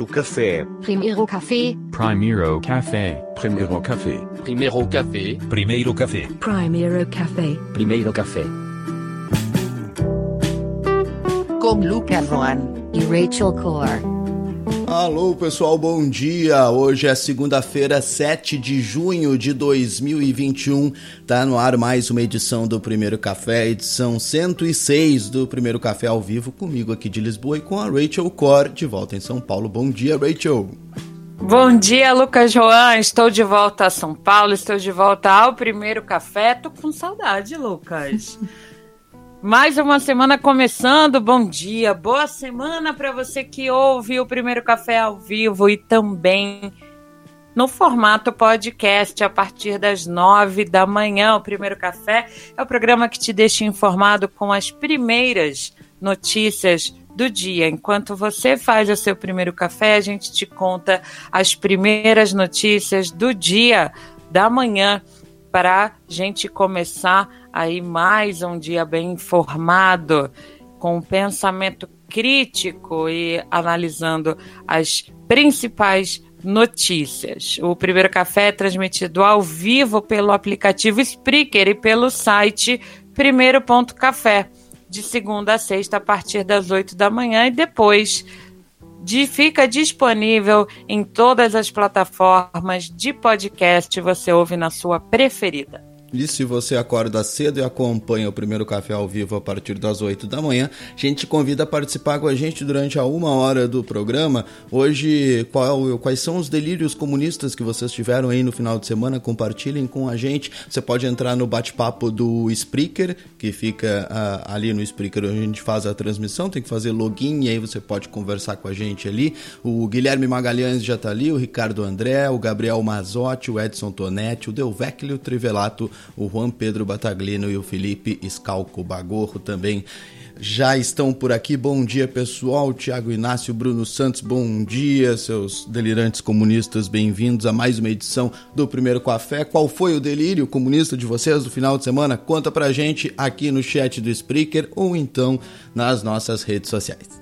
Primeiro café. Primeiro café. Primeiro café. Primeiro café. Primeiro café. Primeiro café. Primeiro café. Primeiro café. Com Lucas Roan. E Rachel Core. Alô, pessoal, bom dia. Hoje é segunda-feira, 7 de junho de 2021. Tá no ar mais uma edição do Primeiro Café, edição 106 do Primeiro Café ao vivo, comigo aqui de Lisboa e com a Rachel Core, de volta em São Paulo. Bom dia, Rachel. Bom dia, Lucas João. Estou de volta a São Paulo, estou de volta ao Primeiro Café. Tô com saudade, Lucas. Mais uma semana começando. Bom dia, boa semana para você que ouve o primeiro café ao vivo e também no formato podcast a partir das nove da manhã. O primeiro café é o programa que te deixa informado com as primeiras notícias do dia. Enquanto você faz o seu primeiro café, a gente te conta as primeiras notícias do dia, da manhã, para gente começar aí mais um dia bem informado, com um pensamento crítico e analisando as principais notícias. O primeiro café é transmitido ao vivo pelo aplicativo Spreaker e pelo site primeiro.café, de segunda a sexta a partir das 8 da manhã e depois de, fica disponível em todas as plataformas de podcast, você ouve na sua preferida. E se você acorda cedo e acompanha o primeiro café ao vivo a partir das 8 da manhã, a gente te convida a participar com a gente durante a uma hora do programa. Hoje, qual, quais são os delírios comunistas que vocês tiveram aí no final de semana? Compartilhem com a gente. Você pode entrar no bate-papo do Spreaker, que fica uh, ali no Spreaker onde a gente faz a transmissão. Tem que fazer login e aí você pode conversar com a gente ali. O Guilherme Magalhães já está ali, o Ricardo André, o Gabriel Mazotti, o Edson Tonetti, o Delvecchio Trivelato o Juan Pedro Bataglino e o Felipe Scalco Bagorro também já estão por aqui. Bom dia, pessoal. Tiago Inácio, Bruno Santos, bom dia, seus delirantes comunistas. Bem-vindos a mais uma edição do Primeiro Café. Qual foi o delírio comunista de vocês do final de semana? Conta pra gente aqui no chat do Spreaker ou então nas nossas redes sociais.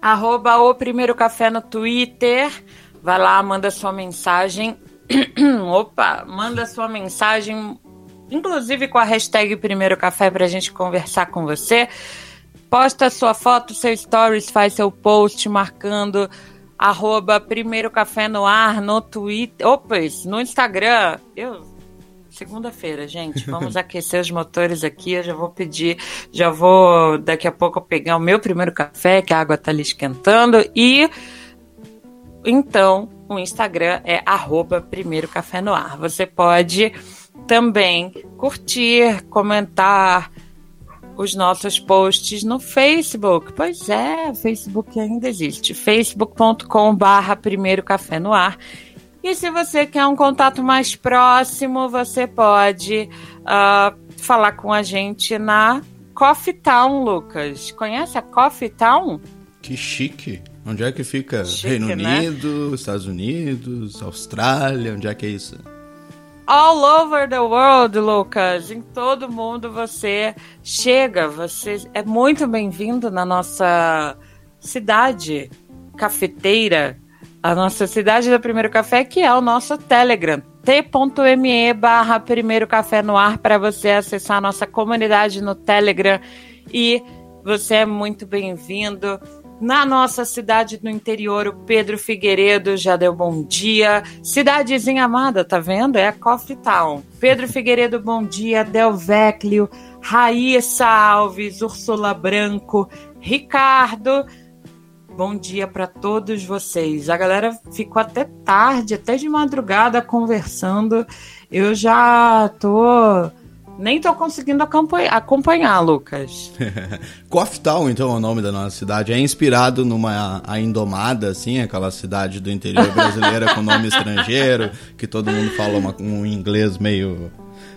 Arroba o Primeiro Café no Twitter. Vai lá, manda sua mensagem Opa, manda sua mensagem, inclusive com a hashtag Primeiro Café para a gente conversar com você. Posta sua foto, seu stories, faz seu post marcando arroba Primeiro Café no ar no Twitter, opa, no Instagram. Eu segunda-feira, gente. Vamos aquecer os motores aqui. Eu já vou pedir, já vou daqui a pouco pegar o meu primeiro café, que a água tá ali esquentando. E então o Instagram é arroba Primeiro Café no Ar. Você pode também curtir, comentar os nossos posts no Facebook. Pois é, Facebook ainda existe. facebook.com barra Primeiro Café no Ar. E se você quer um contato mais próximo, você pode uh, falar com a gente na Coffee Town, Lucas. Conhece a Coffee Town? Que chique. Onde é que fica? Chique, Reino né? Unido, Estados Unidos, Austrália, onde é que é isso? All over the world, Lucas. Em todo mundo você chega, você é muito bem-vindo na nossa cidade cafeteira, a nossa cidade do Primeiro Café, que é o nosso Telegram, t.me barra Primeiro Café no Ar, para você acessar a nossa comunidade no Telegram e você é muito bem-vindo Na nossa cidade do interior, o Pedro Figueiredo já deu bom dia. Cidadezinha amada, tá vendo? É a Coffee Town. Pedro Figueiredo, bom dia. Del Vecchio, Raíssa Alves, Úrsula Branco, Ricardo. Bom dia para todos vocês. A galera ficou até tarde, até de madrugada conversando. Eu já tô nem tô conseguindo acompanhar, Lucas. Coffee Town, então, é o nome da nossa cidade. É inspirado numa a Indomada, assim, aquela cidade do interior brasileira com nome estrangeiro, que todo mundo fala uma, um inglês meio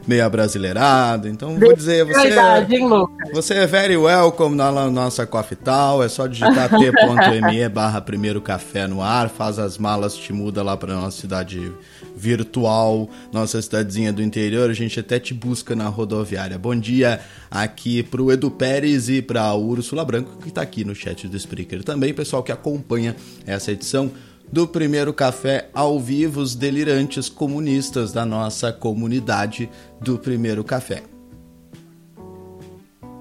meio abrasileirado. Então, vou dizer, você, Verdade, hein, Lucas? você é very welcome na nossa Coffee Tal. É só digitar t.me barra primeiro café no ar, faz as malas, te muda lá para nossa cidade virtual, nossa cidadezinha do interior. A gente até te busca na rodoviária. Bom dia aqui pro Edu Pérez e pra Úrsula Branco, que tá aqui no chat do Spreaker também, pessoal que acompanha essa edição do primeiro café ao vivo, os delirantes comunistas da nossa comunidade do primeiro café.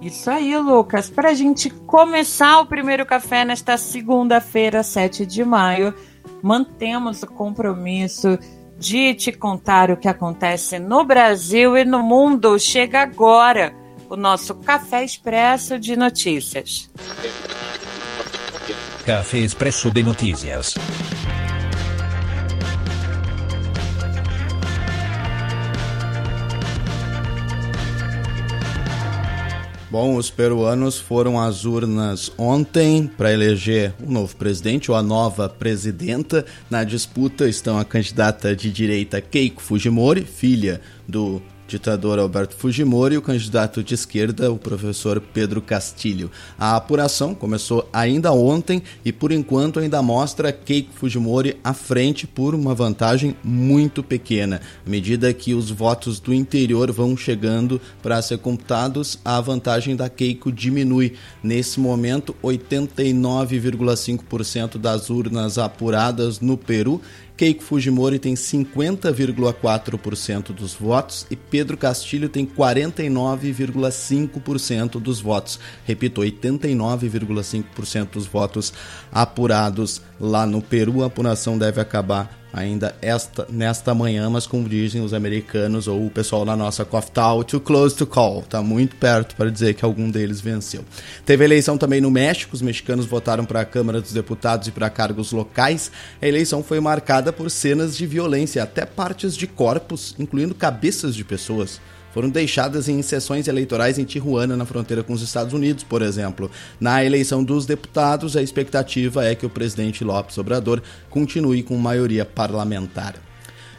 Isso aí, Lucas. Para a gente começar o primeiro café nesta segunda-feira, 7 de maio, mantemos o compromisso de te contar o que acontece no Brasil e no mundo. Chega agora o nosso Café Expresso de Notícias. Café Expresso de Notícias. Bom, os peruanos foram às urnas ontem para eleger o um novo presidente ou a nova presidenta. Na disputa estão a candidata de direita Keiko Fujimori, filha do ditador Alberto Fujimori e o candidato de esquerda, o professor Pedro Castilho. A apuração começou ainda ontem e, por enquanto, ainda mostra Keiko Fujimori à frente por uma vantagem muito pequena. À medida que os votos do interior vão chegando para ser computados, a vantagem da Keiko diminui. Nesse momento, 89,5% das urnas apuradas no Peru Keiko Fujimori tem 50,4% dos votos e Pedro Castilho tem 49,5% dos votos. Repito, 89,5% dos votos apurados lá no Peru. A apuração deve acabar ainda esta, nesta manhã, mas como dizem os americanos ou o pessoal da nossa Coffee Talk, too close to call, tá muito perto para dizer que algum deles venceu. Teve eleição também no México, os mexicanos votaram para a Câmara dos Deputados e para cargos locais. A eleição foi marcada por cenas de violência, até partes de corpos, incluindo cabeças de pessoas foram deixadas em sessões eleitorais em Tijuana, na fronteira com os Estados Unidos, por exemplo. Na eleição dos deputados, a expectativa é que o presidente Lopes Obrador continue com maioria parlamentar.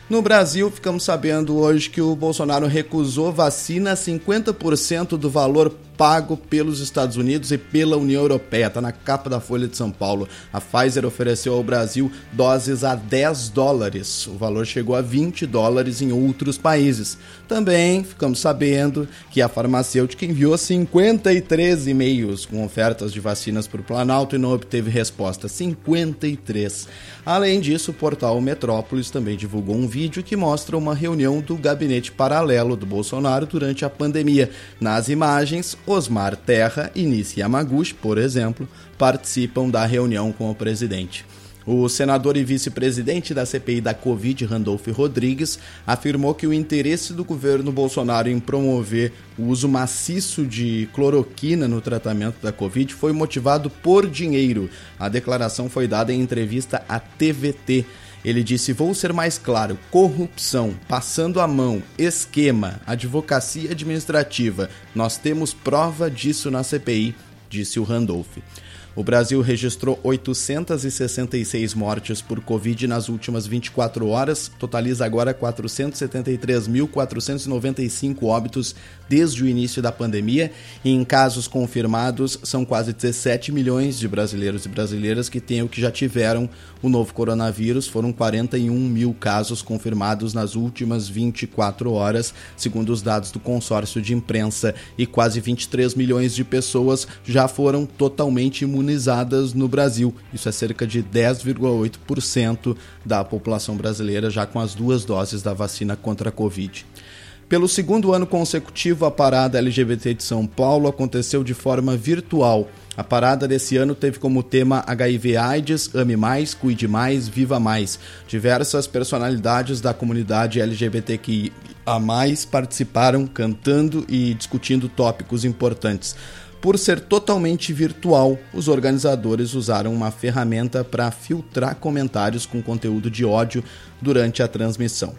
No Brasil, ficamos sabendo hoje que o Bolsonaro recusou vacina 50% do valor pago pelos Estados Unidos e pela União Europeia. Está na capa da Folha de São Paulo. A Pfizer ofereceu ao Brasil doses a 10 dólares. O valor chegou a 20 dólares em outros países. Também ficamos sabendo que a farmacêutica enviou 53 e-mails com ofertas de vacinas para o Planalto e não obteve resposta. 53. Além disso, o portal Metrópolis também divulgou um vídeo que mostra uma reunião do gabinete paralelo do Bolsonaro durante a pandemia. Nas imagens, Osmar Terra e Nishi Yamaguchi, por exemplo, participam da reunião com o presidente. O senador e vice-presidente da CPI da Covid, Randolph Rodrigues, afirmou que o interesse do governo Bolsonaro em promover o uso maciço de cloroquina no tratamento da Covid foi motivado por dinheiro. A declaração foi dada em entrevista à TVT. Ele disse: Vou ser mais claro: corrupção, passando a mão, esquema, advocacia administrativa. Nós temos prova disso na CPI, disse o Randolph. O Brasil registrou 866 mortes por Covid nas últimas 24 horas, totaliza agora 473.495 óbitos desde o início da pandemia, e em casos confirmados são quase 17 milhões de brasileiros e brasileiras que têm ou que já tiveram o novo coronavírus. Foram 41 mil casos confirmados nas últimas 24 horas, segundo os dados do consórcio de imprensa, e quase 23 milhões de pessoas já foram totalmente imunizadas no Brasil. Isso é cerca de 10,8% da população brasileira já com as duas doses da vacina contra a Covid. Pelo segundo ano consecutivo, a parada LGBT de São Paulo aconteceu de forma virtual. A parada desse ano teve como tema HIV AIDS, Ame Mais, Cuide Mais, Viva Mais. Diversas personalidades da comunidade LGBTQIA participaram cantando e discutindo tópicos importantes. Por ser totalmente virtual, os organizadores usaram uma ferramenta para filtrar comentários com conteúdo de ódio durante a transmissão.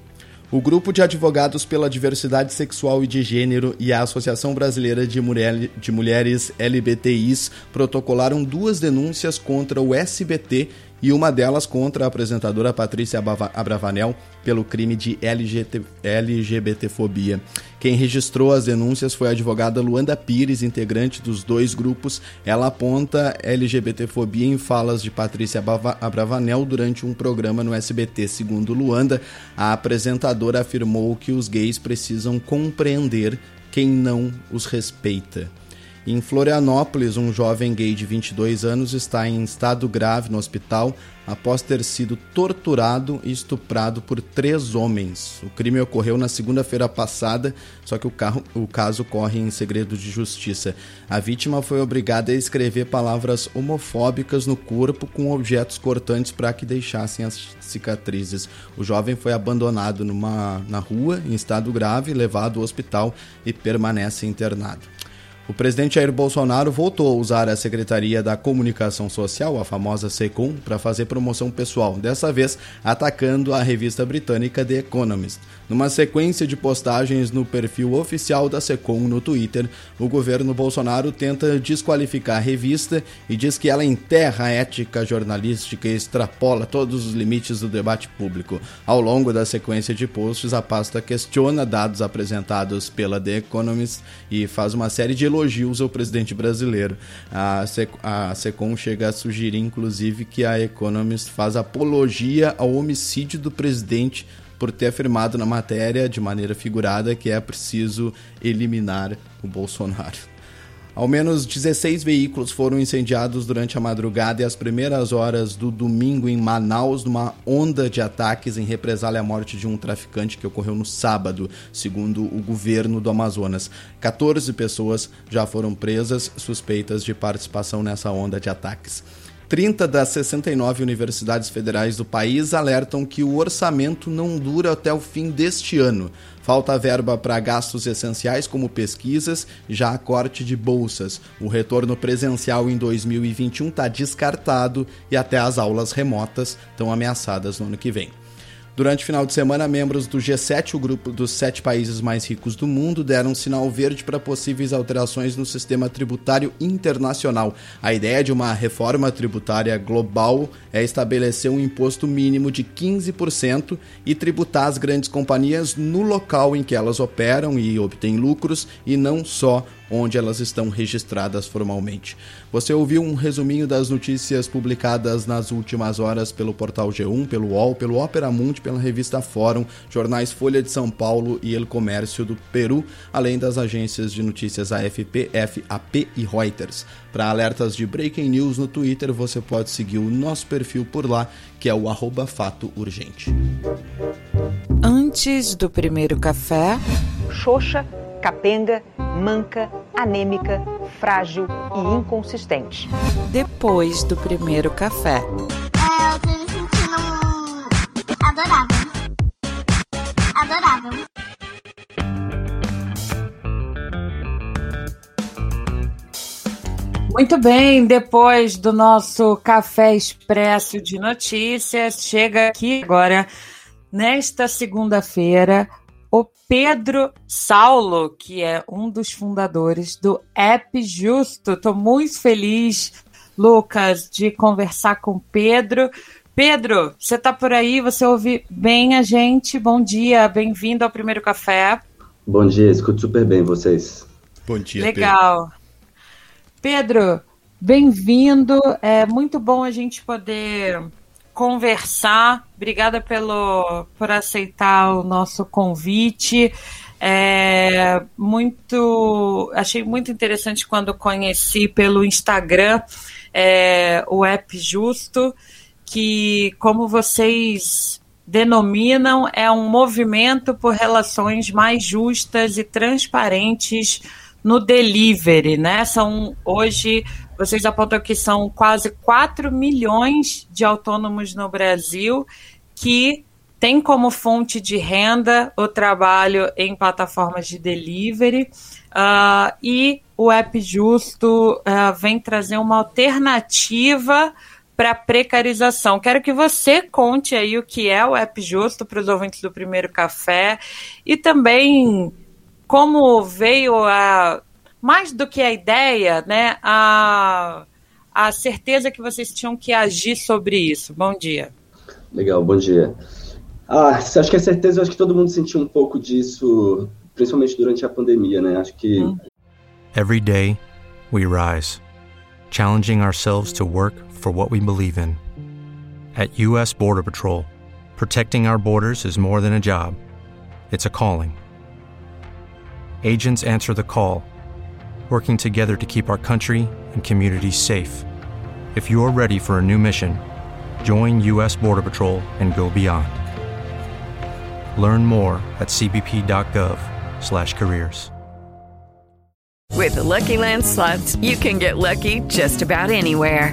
O Grupo de Advogados pela Diversidade Sexual e de Gênero e a Associação Brasileira de, Mulher, de Mulheres LBTIs protocolaram duas denúncias contra o SBT e uma delas contra a apresentadora Patrícia Abravanel pelo crime de LGBT, LGBTfobia. Quem registrou as denúncias foi a advogada Luanda Pires, integrante dos dois grupos. Ela aponta LGBTfobia em falas de Patrícia Abravanel durante um programa no SBT. Segundo Luanda, a apresentadora afirmou que os gays precisam compreender quem não os respeita. Em Florianópolis, um jovem gay de 22 anos está em estado grave no hospital após ter sido torturado e estuprado por três homens. O crime ocorreu na segunda-feira passada, só que o, carro, o caso corre em segredo de justiça. A vítima foi obrigada a escrever palavras homofóbicas no corpo com objetos cortantes para que deixassem as cicatrizes. O jovem foi abandonado numa, na rua, em estado grave, levado ao hospital e permanece internado. O presidente Jair Bolsonaro voltou a usar a Secretaria da Comunicação Social, a famosa SECOM, para fazer promoção pessoal, dessa vez atacando a revista britânica The Economist. Numa sequência de postagens no perfil oficial da SECOM no Twitter, o governo Bolsonaro tenta desqualificar a revista e diz que ela enterra a ética jornalística e extrapola todos os limites do debate público. Ao longo da sequência de posts, a pasta questiona dados apresentados pela The Economist e faz uma série de elogios ao presidente brasileiro. A, Sec a SECOM chega a sugerir, inclusive, que a Economist faz apologia ao homicídio do presidente por ter afirmado na matéria, de maneira figurada, que é preciso eliminar o Bolsonaro. Ao menos 16 veículos foram incendiados durante a madrugada e as primeiras horas do domingo em Manaus, numa onda de ataques em represália à morte de um traficante que ocorreu no sábado, segundo o governo do Amazonas. 14 pessoas já foram presas suspeitas de participação nessa onda de ataques. 30 das 69 universidades federais do país alertam que o orçamento não dura até o fim deste ano. Falta verba para gastos essenciais como pesquisas, já a corte de bolsas. O retorno presencial em 2021 está descartado e até as aulas remotas estão ameaçadas no ano que vem. Durante o final de semana, membros do G7, o grupo dos sete países mais ricos do mundo, deram um sinal verde para possíveis alterações no sistema tributário internacional. A ideia de uma reforma tributária global é estabelecer um imposto mínimo de 15% e tributar as grandes companhias no local em que elas operam e obtêm lucros e não só onde elas estão registradas formalmente. Você ouviu um resuminho das notícias publicadas nas últimas horas pelo portal G1, pelo UOL, pelo Opera Mundi, pela revista Fórum, jornais Folha de São Paulo e El Comércio do Peru, além das agências de notícias AFP, FAP e Reuters. Para alertas de breaking news no Twitter, você pode seguir o nosso perfil por lá, que é o arroba fato urgente. Antes do primeiro café, Xoxa capenga, manca, anêmica, frágil e inconsistente. Depois do primeiro café. É, eu tô me sentindo adorável. Adorável. Muito bem, depois do nosso café expresso de notícias, chega aqui agora, nesta segunda-feira, o Pedro Saulo, que é um dos fundadores do App Justo. Estou muito feliz, Lucas, de conversar com o Pedro. Pedro, você está por aí? Você ouve bem a gente? Bom dia, bem-vindo ao Primeiro Café. Bom dia, escuto super bem vocês. Bom dia, Legal. Pedro, Pedro bem-vindo. É muito bom a gente poder conversar. Obrigada pelo, por aceitar o nosso convite. É, muito, achei muito interessante quando conheci pelo Instagram é, o app Justo, que, como vocês denominam, é um movimento por relações mais justas e transparentes no delivery, né? São hoje vocês apontam que são quase 4 milhões de autônomos no Brasil que têm como fonte de renda o trabalho em plataformas de delivery. Uh, e o App Justo uh, vem trazer uma alternativa para precarização. Quero que você conte aí o que é o App Justo para os ouvintes do Primeiro Café e também como veio a mais do que a ideia, né, a, a certeza que vocês tinham que agir sobre isso. Bom dia. Legal, bom dia. Ah, acho que a certeza, acho que todo mundo sentiu um pouco disso, principalmente durante a pandemia, né? Acho que hum. Every day we rise, challenging ourselves to work for what we believe in. At US Border Patrol, protecting our borders is more than a job. It's a calling. Agents answer the call, working together to keep our country and communities safe. If you're ready for a new mission, join US Border Patrol and go beyond. Learn more at cbp.gov/careers. With the Lucky Land slots, you can get lucky just about anywhere.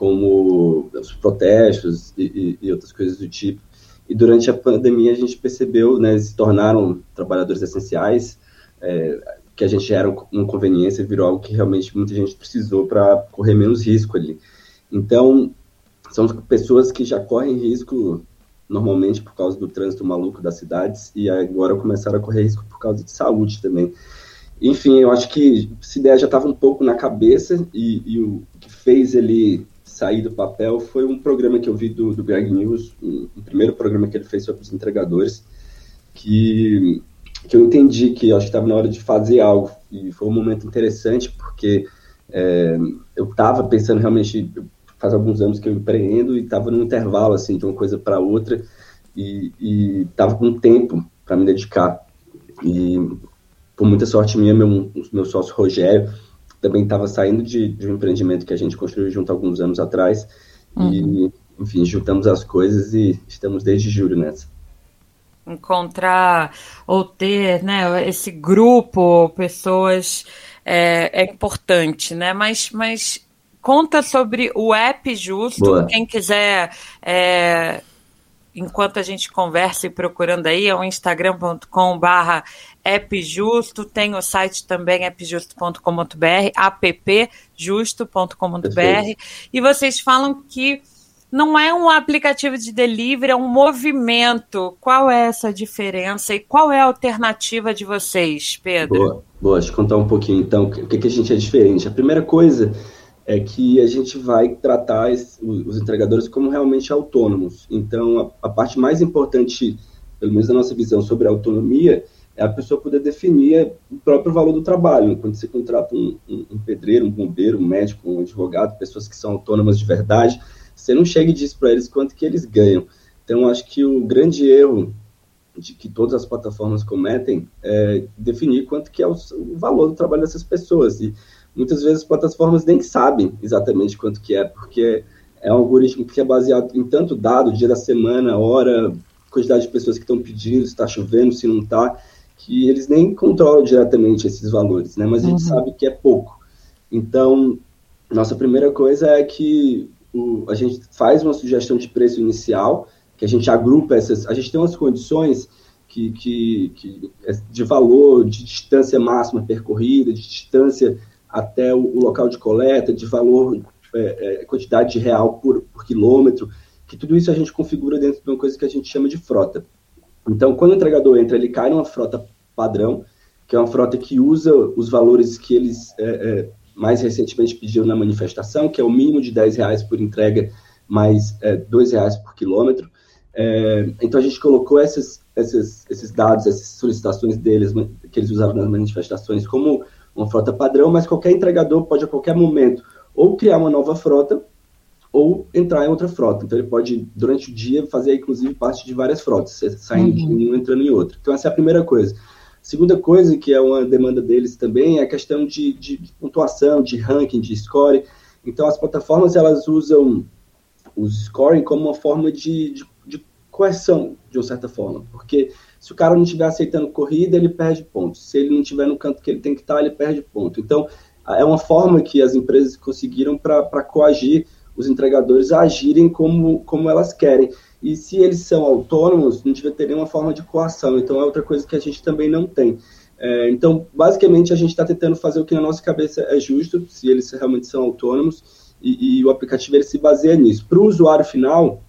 como os protestos e, e, e, outras coisas do tipo. E durante a pandemia a gente percebeu, né, se tornaram trabalhadores essenciais, é, que a gente era uma conveniência, virou algo que realmente muita gente precisou para correr menos risco ali. Então, são pessoas que já correm risco normalmente por causa do trânsito maluco das cidades e agora começaram a correr risco por causa de saúde também. Enfim, eu acho que essa ideia já estava um pouco na cabeça e, e o que fez ele sair do papel foi um programa que eu vi do, do Greg News, um, um primeiro programa que ele fez sobre os entregadores, que, que eu entendi que acho que estava na hora de fazer algo. E foi um momento interessante, porque é, eu estava pensando realmente, faz alguns anos que eu empreendo e estava num intervalo assim, de uma coisa para outra, e estava com tempo para me dedicar. E por muita sorte minha, meu, meu sócio Rogério também estava saindo de, de, um empreendimento que a gente construiu junto alguns anos atrás. Uhum. E, enfim, juntamos as coisas e estamos desde julho nessa. Encontrar ou ter né, esse grupo, pessoas, é, é importante, né? Mas, mas conta sobre o app justo, Boa. quem quiser é, enquanto a gente conversa e procurando aí, é o instagram.com barra appjusto, tem o site também appjusto.com.br, appjusto.com.br, e vocês falam que não é um aplicativo de delivery, é um movimento. Qual é essa diferença e qual é a alternativa de vocês, Pedro? Boa, boa deixa eu contar um pouquinho então, o que, que a gente é diferente. A primeira coisa é que a gente vai tratar os entregadores como realmente autônomos. Então, a, a, parte mais importante, pelo menos da nossa visão sobre a autonomia, é a pessoa poder definir o próprio valor do trabalho. Quando você contrata um, um, um pedreiro, um bombeiro, um médico, um advogado, pessoas que são autônomas de verdade, você não chega e diz para eles quanto que eles ganham. Então, acho que o grande erro de que todas as plataformas cometem é definir quanto que é o, o valor do trabalho dessas pessoas. E muitas vezes as plataformas nem sabem exatamente quanto que é, porque é um algoritmo que é baseado em tanto dado, dia da semana, hora, quantidade de pessoas que estão pedindo, se está chovendo, se não está, que eles nem controlam diretamente esses valores, né? Mas a gente uhum. sabe que é pouco. Então, nossa primeira coisa é que o, a gente faz uma sugestão de preço inicial, que a gente agrupa essas, a gente tem umas condições que, que, que é de valor, de distância máxima percorrida, de distância até o, o local de coleta, de valor, é, é, quantidade real por, por quilômetro, que tudo isso a gente configura dentro de uma coisa que a gente chama de frota. Então, quando o entregador entra, ele cai numa frota padrão, que é uma frota que usa os valores que eles é, é, mais recentemente pediram na manifestação, que é o mínimo de 10 reais por entrega, mais é, 2 reais por quilômetro. É, então, a gente colocou esses, esses, esses dados, essas solicitações deles, que eles usaram nas manifestações, como uma frota padrão, mas qualquer entregador pode a qualquer momento ou criar uma nova frota ou entrar em outra frota. Então ele pode, durante o dia, fazer inclusive parte de várias frotas, saindo uhum. de um entrando em outro. Então essa é a primeira coisa. Segunda coisa, que é uma demanda deles também, é a questão de, de, de pontuação, de ranking, de score. Então as plataformas elas usam o scoring como uma forma de, de, de coerção, de uma certa forma, porque se o cara não estiver aceitando corrida, ele perde pontos. Se ele não estiver no canto que ele tem que estar, ele perde ponto. Então, é uma forma que as empresas conseguiram para coagir os entregadores a agirem como, como elas querem. E se eles são autônomos, não devia ter nenhuma forma de coação. Então, é outra coisa que a gente também não tem. É, então, basicamente, a gente está tentando fazer o que na nossa cabeça é justo, se eles realmente são autônomos, e, e o aplicativo ele se baseia nisso. Para o usuário final,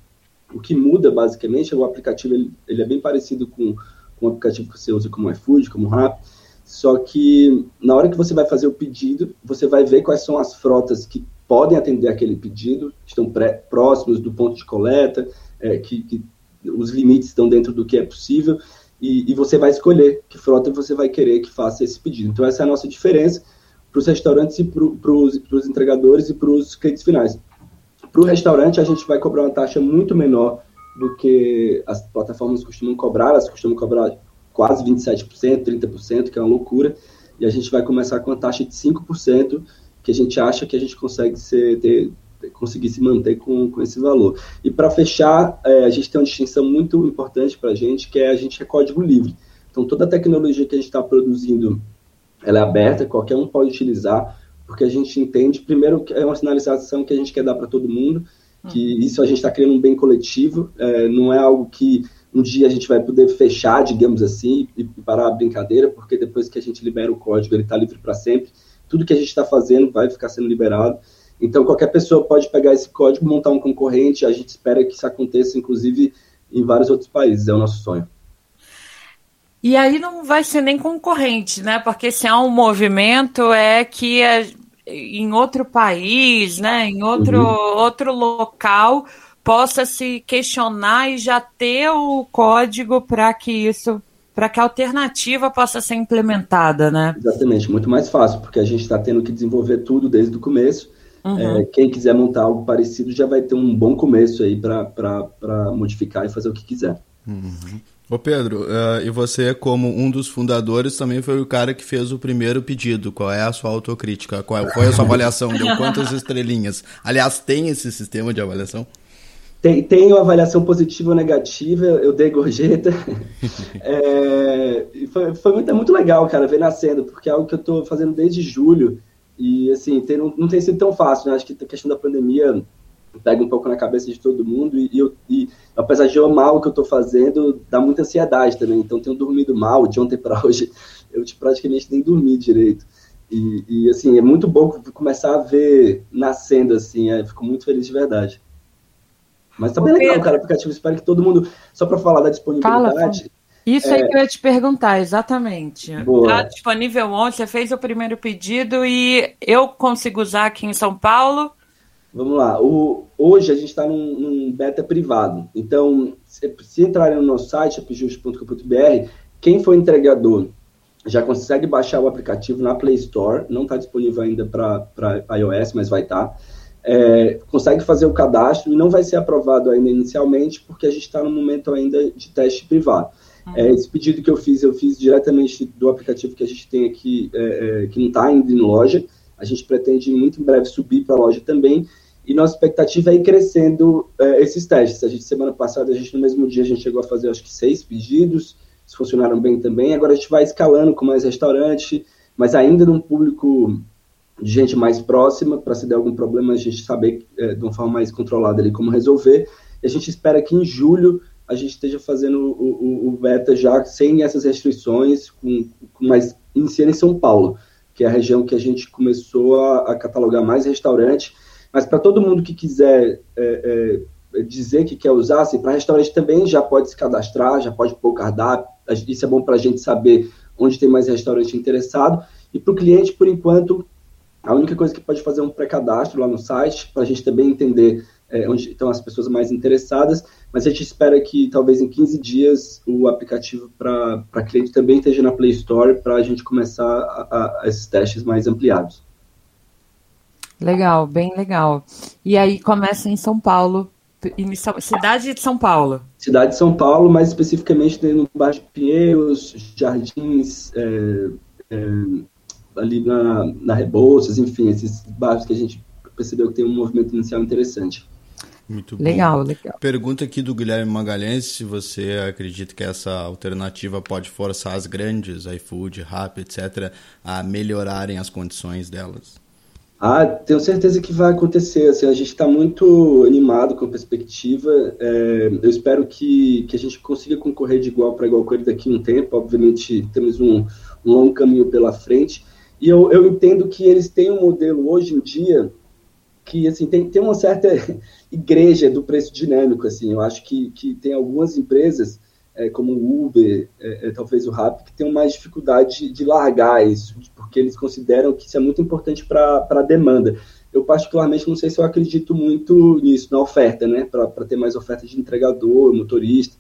o que muda, basicamente, é o aplicativo ele, ele é bem parecido com, com o aplicativo que você usa como iFood, como Rap, só que na hora que você vai fazer o pedido, você vai ver quais são as frotas que podem atender aquele pedido, estão pré, próximos do ponto de coleta, é, que, que, os limites estão dentro do que é possível, e, e você vai escolher que frota você vai querer que faça esse pedido. Então, essa é a nossa diferença para os restaurantes e para os entregadores e para os clientes finais. Para o restaurante, a gente vai cobrar uma taxa muito menor do que as plataformas costumam cobrar, elas costumam cobrar quase 27%, 30%, que é uma loucura, e a gente vai começar com uma taxa de 5%, que a gente acha que a gente consegue ser, ter, conseguir se manter com, com esse valor. E para fechar, é, a gente tem uma distinção muito importante para a gente, que é a gente é código livre. Então, toda a tecnologia que a gente está produzindo, ela é aberta, qualquer um pode utilizar, porque a gente entende, primeiro, que é uma sinalização que a gente quer dar para todo mundo, que hum. isso a gente está criando um bem coletivo, é, não é algo que um dia a gente vai poder fechar, digamos assim, e parar a brincadeira, porque depois que a gente libera o código, ele está livre para sempre tudo que a gente está fazendo vai ficar sendo liberado. Então, qualquer pessoa pode pegar esse código, montar um concorrente. A gente espera que isso aconteça, inclusive, em vários outros países. É o nosso sonho. E aí não vai ser nem concorrente, né? Porque se há um movimento é que em outro país, né? Em outro, uhum. outro local possa se questionar e já ter o código para que isso para que a alternativa possa ser implementada, né? Exatamente, muito mais fácil, porque a gente está tendo que desenvolver tudo desde o começo. Uhum. É, quem quiser montar algo parecido já vai ter um bom começo aí para modificar e fazer o que quiser. Uhum. Ô Pedro, uh, e você, como um dos fundadores, também foi o cara que fez o primeiro pedido. Qual é a sua autocrítica? Qual é, qual é a sua avaliação? Deu quantas estrelinhas? Aliás, tem esse sistema de avaliação? Tem, tenho avaliação positiva ou negativa, eu dei gorjeta. é, foi foi muito, é muito legal, cara, ver nascendo, porque é algo que eu estou fazendo desde julho. E, assim, tem, não, não tem sido tão fácil, né? Acho que a questão da pandemia pega um pouco na cabeça de todo mundo. E, eu, e apesar de eu amar o que eu estou fazendo, dá muita ansiedade também. Então, tenho dormido mal de ontem para hoje. Eu praticamente nem dormi direito. E, e, assim, é muito bom começar a ver nascendo, assim. É, fico muito feliz de verdade. Mas tá bem legal, cara, o aplicativo. Espero que todo mundo. Só para falar da disponibilidade. Fala, Isso é... aí que eu ia te perguntar, exatamente. Boa. Tá disponível ontem, você fez o primeiro pedido e eu consigo usar aqui em São Paulo. Vamos lá. O, hoje a gente está num, num, beta privado. Então, se, se entrarem no nosso site, appjust.com.br, quem for entregador já consegue baixar o aplicativo na Play Store. Não está disponível ainda para iOS, mas vai estar. Tá é, consegue fazer o cadastro e não vai ser aprovado ainda inicialmente, porque a gente está no momento ainda de teste privado. Uhum. É, esse pedido que eu fiz, eu fiz diretamente do aplicativo que a gente tem aqui, é, é que não está ainda em loja. A gente pretende muito em breve subir para a loja também. E nossa expectativa é ir crescendo é, esses testes. A gente, semana passada, a gente, no mesmo dia, a gente chegou a fazer, acho que, seis pedidos, eles funcionaram bem também. Agora a gente vai escalando com mais restaurante, mas ainda num público de gente mais próxima, para se der algum problema a gente saber é, de uma forma mais controlada ali como resolver. E a gente espera que em julho a gente esteja fazendo o, o, o beta já sem essas restrições, com, com mais iniciando em São Paulo, que é a região que a gente começou a, a catalogar mais restaurante. Mas para todo mundo que quiser é, é, dizer que quer usar, assim, para restaurante também já pode se cadastrar, já pode pôr o cardápio. Isso é bom para a gente saber onde tem mais restaurante interessado. E para o cliente, por enquanto, a única coisa que pode fazer é um pré-cadastro lá no site, para a gente também entender é, onde estão as pessoas mais interessadas, mas a gente espera que talvez em 15 dias o aplicativo para cliente também esteja na Play Store para a gente começar a, a, esses testes mais ampliados. Legal, bem legal. E aí começa em São Paulo, inicial, cidade de São Paulo. Cidade de São Paulo, mais especificamente no bairro de Pinheiros, Jardins, é, é, ali na, na Rebouças, enfim, esses bairros que a gente percebeu que tem um movimento inicial interessante. Muito legal, bom. legal. Pergunta aqui do Guilherme Magalhães se você acredita que essa alternativa pode forçar as grandes, iFood, Rappi, etc., a melhorarem as condições delas. Ah, tenho certeza que vai acontecer. Assim, a gente está muito animado com a perspectiva. É, eu espero que, que a gente consiga concorrer de igual para igual com ele daqui a um tempo. Obviamente, temos um, um longo caminho pela frente. E eu, eu entendo que eles têm um modelo hoje em dia que assim tem, tem uma certa igreja do preço dinâmico assim eu acho que, que tem algumas empresas é, como o Uber é, é, talvez o Rappi que tem mais dificuldade de, largar isso porque eles consideram que isso é muito importante para a demanda. Eu particularmente não sei se eu acredito muito nisso na oferta né para ter mais oferta de entregador motorista.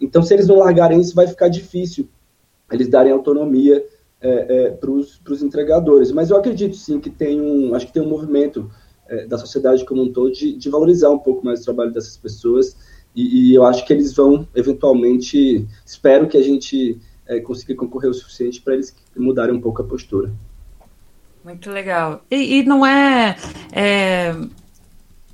Então se eles não largarem isso vai ficar difícil eles darem autonomia é, é, para os entregadores. Mas eu acredito sim que tem um acho que tem um movimento é, da sociedade como um todo de, de, valorizar um pouco mais o trabalho dessas pessoas e, e, eu acho que eles vão eventualmente espero que a gente é, consiga concorrer o suficiente para eles mudarem um pouco a postura muito legal e, e não é, é,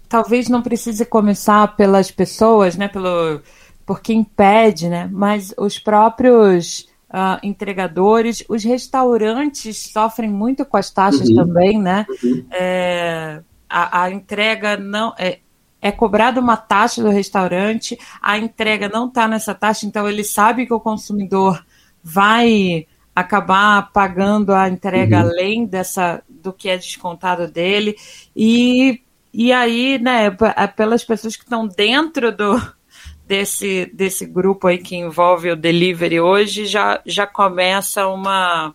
talvez não precise começar pelas pessoas né pelo por quem pede né mas os próprios Uh, entregadores, os restaurantes sofrem muito com as taxas uhum. também, né? Uhum. É, a, a entrega não é, é cobrada uma taxa do restaurante, a entrega não está nessa taxa, então ele sabe que o consumidor vai acabar pagando a entrega uhum. além dessa do que é descontado dele e, e aí né é pelas pessoas que estão dentro do desse desse grupo aí que envolve o delivery hoje já já começa uma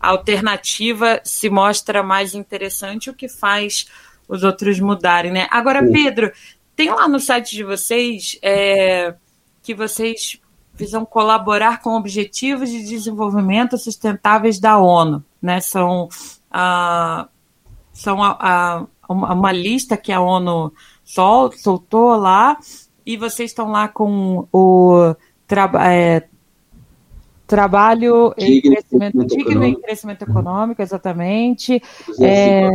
alternativa se mostra mais interessante o que faz os outros mudarem, né? Agora, Pedro, tem lá no site de vocês é, que vocês visam colaborar com objetivos de desenvolvimento sustentáveis da ONU, né? São, a, são a, a, uma lista que a ONU sol, soltou lá e vocês estão lá com o é, trabalho digno, em crescimento digno e crescimento econômico, exatamente. É,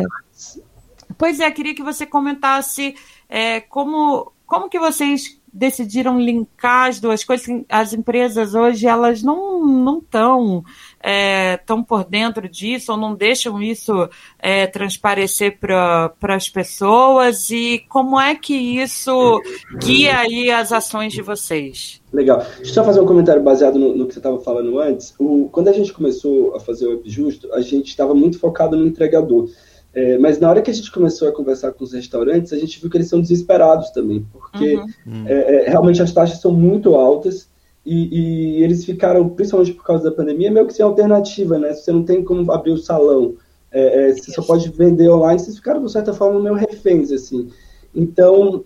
Pois é, queria que você comentasse é, como, como que vocês decidiram linkar as duas coisas. As empresas hoje elas não não estão é, tão por dentro disso ou não deixam isso é, transparecer para as pessoas e como é que isso guia aí as ações de vocês? Legal. Deixa eu só fazer um comentário baseado no, no que você estava falando antes. O, quando a gente começou a fazer o Web Justo, a gente estava muito focado no entregador. É, mas na hora que a gente começou a conversar com os restaurantes, a gente viu que eles são desesperados também, porque uhum. é, é, realmente as taxas são muito altas e, e, eles ficaram, principalmente por causa da pandemia, meio que sem alternativa, né? Você não tem como abrir o salão, é, é, você só pode vender online, vocês ficaram, de certa forma, meio reféns, assim. Então,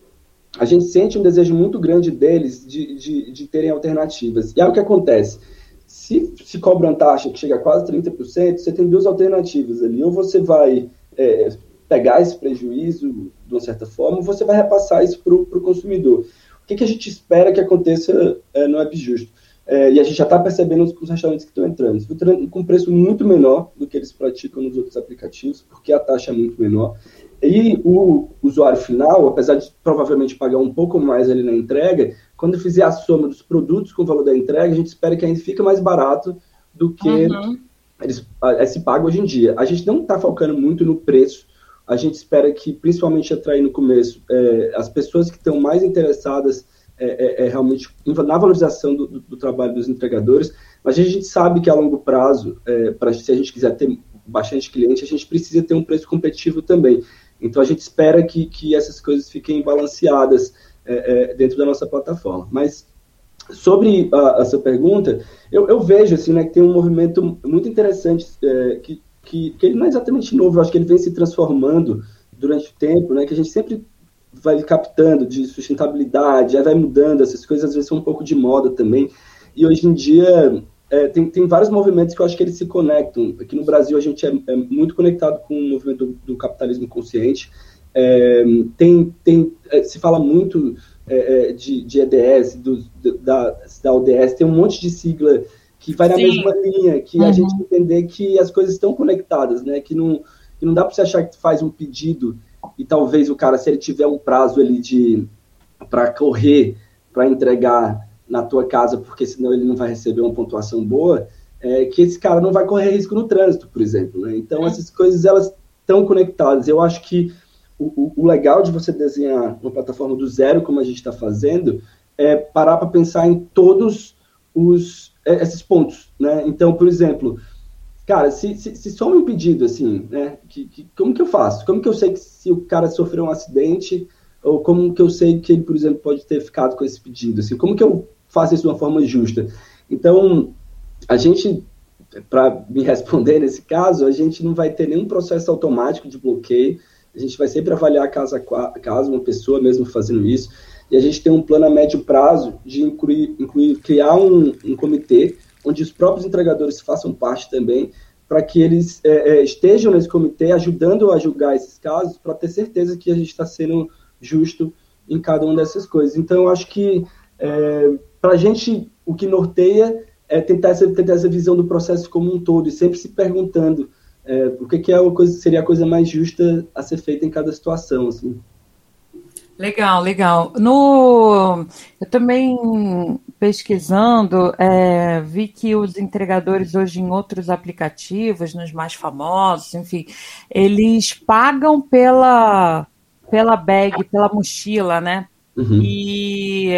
a gente sente um desejo muito grande deles de, de, de terem alternativas. E aí o que acontece? Se se cobra uma taxa que chega a quase 30%, você tem duas alternativas ali. Ou você vai é, pegar esse prejuízo de uma certa forma, você vai repassar isso para o consumidor. O que, que, a gente espera que aconteça é, no App Justo? É, e a gente já está percebendo com os restaurantes que estão entrando. Com preço muito menor do que eles praticam nos outros aplicativos, porque a taxa é muito menor. E o usuário final, apesar de provavelmente pagar um pouco mais ali na entrega, quando fizer a soma dos produtos com o valor da entrega, a gente espera que ainda fique mais barato do que uhum eles é, se paga hoje em dia. A gente não está focando muito no preço. A gente espera que, principalmente atrair no começo, é, as pessoas que estão mais interessadas é, é, é realmente na valorização do, do, do, trabalho dos entregadores. Mas a gente sabe que a longo prazo, é, pra, se a gente quiser ter bastante cliente, a gente precisa ter um preço competitivo também. Então a gente espera que, que essas coisas fiquem balanceadas dentro da nossa plataforma. Mas sobre a, a sua pergunta, eu, eu, vejo assim, né, que tem um movimento muito interessante é, que, que, que, ele não é exatamente novo, eu acho que ele vem se transformando durante o tempo, né, que a gente sempre vai captando de sustentabilidade, aí vai mudando, essas coisas às vezes são um pouco de moda também, e hoje em dia é, tem, tem vários movimentos que eu acho que eles se conectam. Aqui no Brasil a gente é, é muito conectado com o movimento do, do capitalismo consciente. É, tem, tem, é, se fala muito é, é, de, de EDS, do, da, da ODS, tem um monte de sigla que vai na Sim. mesma linha, que uhum. a gente entender que as coisas estão conectadas, né? Que não, que não dá para você achar que faz um pedido e talvez o cara, se ele tiver um prazo ali de para correr, para entregar na tua casa, porque senão ele não vai receber uma pontuação boa, é, que esse cara não vai correr risco no trânsito, por exemplo. Né? Então, essas coisas, elas estão conectadas. Eu acho que o, o, legal de você desenhar uma plataforma do zero, como a gente está fazendo, é parar para pensar em todos os, é, esses pontos. Né? Então, por exemplo, cara, se, se, se só um pedido, assim, né? Que, que, como que eu faço? Como que eu sei que se o cara sofreu um acidente, ou como que eu sei que ele, por exemplo, pode ter ficado com esse pedido? Assim, como que eu faça isso de uma forma justa. Então, a gente, para me responder nesse caso, a gente não vai ter nenhum processo automático de bloqueio, a gente vai sempre avaliar caso a caso, uma pessoa mesmo fazendo isso, e a gente tem um plano a médio prazo de incluir, incluir criar um, um comitê onde os próprios entregadores façam parte também, para que eles é, é, estejam nesse comitê ajudando a julgar esses casos, para ter certeza que a gente está sendo justo em cada uma dessas coisas. Então, eu acho que é, para a gente, o que norteia é tentar essa, tentar essa visão do processo como um todo e sempre se perguntando é, o que, que é a coisa, seria a coisa mais justa a ser feita em cada situação. Assim. Legal, legal. No, eu também pesquisando é, vi que os entregadores hoje em outros aplicativos, nos mais famosos, enfim, eles pagam pela pela bag, pela mochila, né? Uhum. E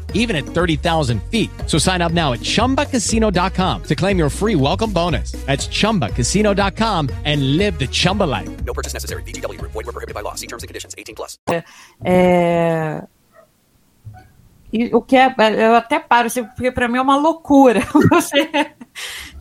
even at 30,000 feet. So sign up now at ChumbaCasino.com to claim your free welcome bonus. That's ChumbaCasino.com and live the Chumba life. No purchase necessary. BGW. Void were prohibited by law. See terms and conditions. 18 plus. É, é... E o que é, eu até paro, assim, porque para mim é uma loucura. Você,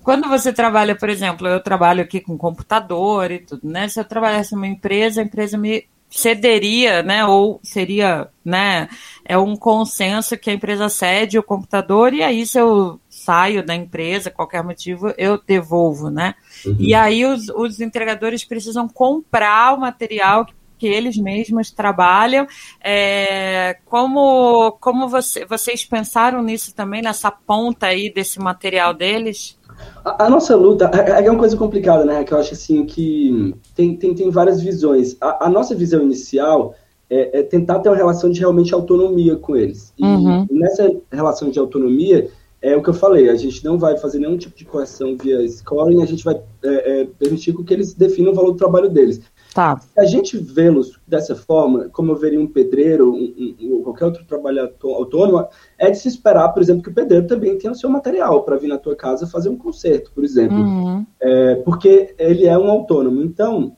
quando você trabalha, por exemplo, eu trabalho aqui com computador e tudo, né? Se eu trabalhasse numa empresa, a empresa me cederia, né, ou seria, né, é um consenso que a empresa cede o computador e aí se eu saio da empresa, qualquer motivo, eu devolvo, né? Uhum. E aí os, os entregadores precisam comprar o material que que eles mesmos trabalham. É, como como você, vocês pensaram nisso também, nessa ponta aí desse material deles? A, a, nossa luta é, é uma coisa complicada, né? Que eu acho assim que tem, tem, tem várias visões. A, a nossa visão inicial é, é, tentar ter uma relação de realmente autonomia com eles. E uhum. nessa relação de autonomia, é o que eu falei, a gente não vai fazer nenhum tipo de correção via scoring, a gente vai é, é, permitir que eles definam o valor do trabalho deles. Tá. Se a gente vê-los dessa forma, como eu veria um pedreiro um, um, ou qualquer outro trabalhador autônomo, é de se esperar, por exemplo, que o pedreiro também tenha o seu material para vir na tua casa fazer um conserto, por exemplo. Uhum. É, porque ele é um autônomo. Então,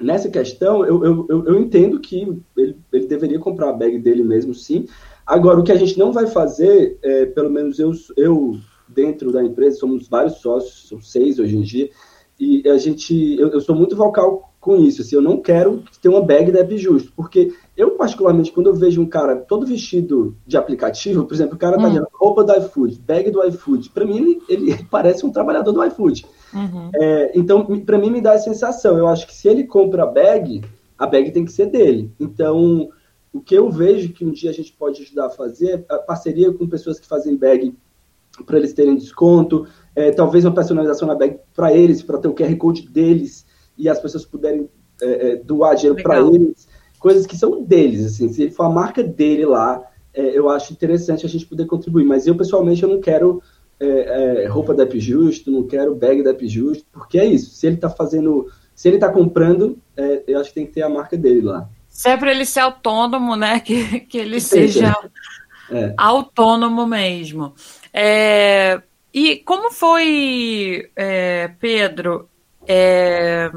nessa questão, eu, eu, eu, eu entendo que ele, ele, deveria comprar a bag dele mesmo, sim. Agora, o que a gente não vai fazer, é, pelo menos eu, eu dentro da empresa, somos vários sócios, são seis hoje em dia, e a gente, eu, eu sou muito vocal com isso. Assim, eu não quero ter uma bag da Justo, porque eu, particularmente, quando eu vejo um cara todo vestido de aplicativo, por exemplo, o cara tá hum. de roupa do iFood, bag do iFood, para mim ele, ele, parece um trabalhador do iFood. Uhum. É, então, para mim, me dá a sensação. Eu acho que se ele compra a bag, a bag tem que ser dele. Então, o que eu vejo que um dia a gente pode ajudar a fazer é a parceria com pessoas que fazem bag para eles terem desconto, é, talvez uma personalização na bag para eles, para ter o QR Code deles e as pessoas puderem é, é, doar dinheiro para eles, coisas que são deles, assim, se for a marca dele lá, é, eu acho interessante a gente poder contribuir. Mas eu, pessoalmente, eu não quero é, é, roupa da App Justo, não quero bag da App Justo, porque é isso. Se ele está fazendo, se ele está comprando, é, eu acho que tem que ter a marca dele lá. Se é para ele ser autônomo, né? Que, que ele seja autônomo mesmo. É, e como foi, é, Pedro, é,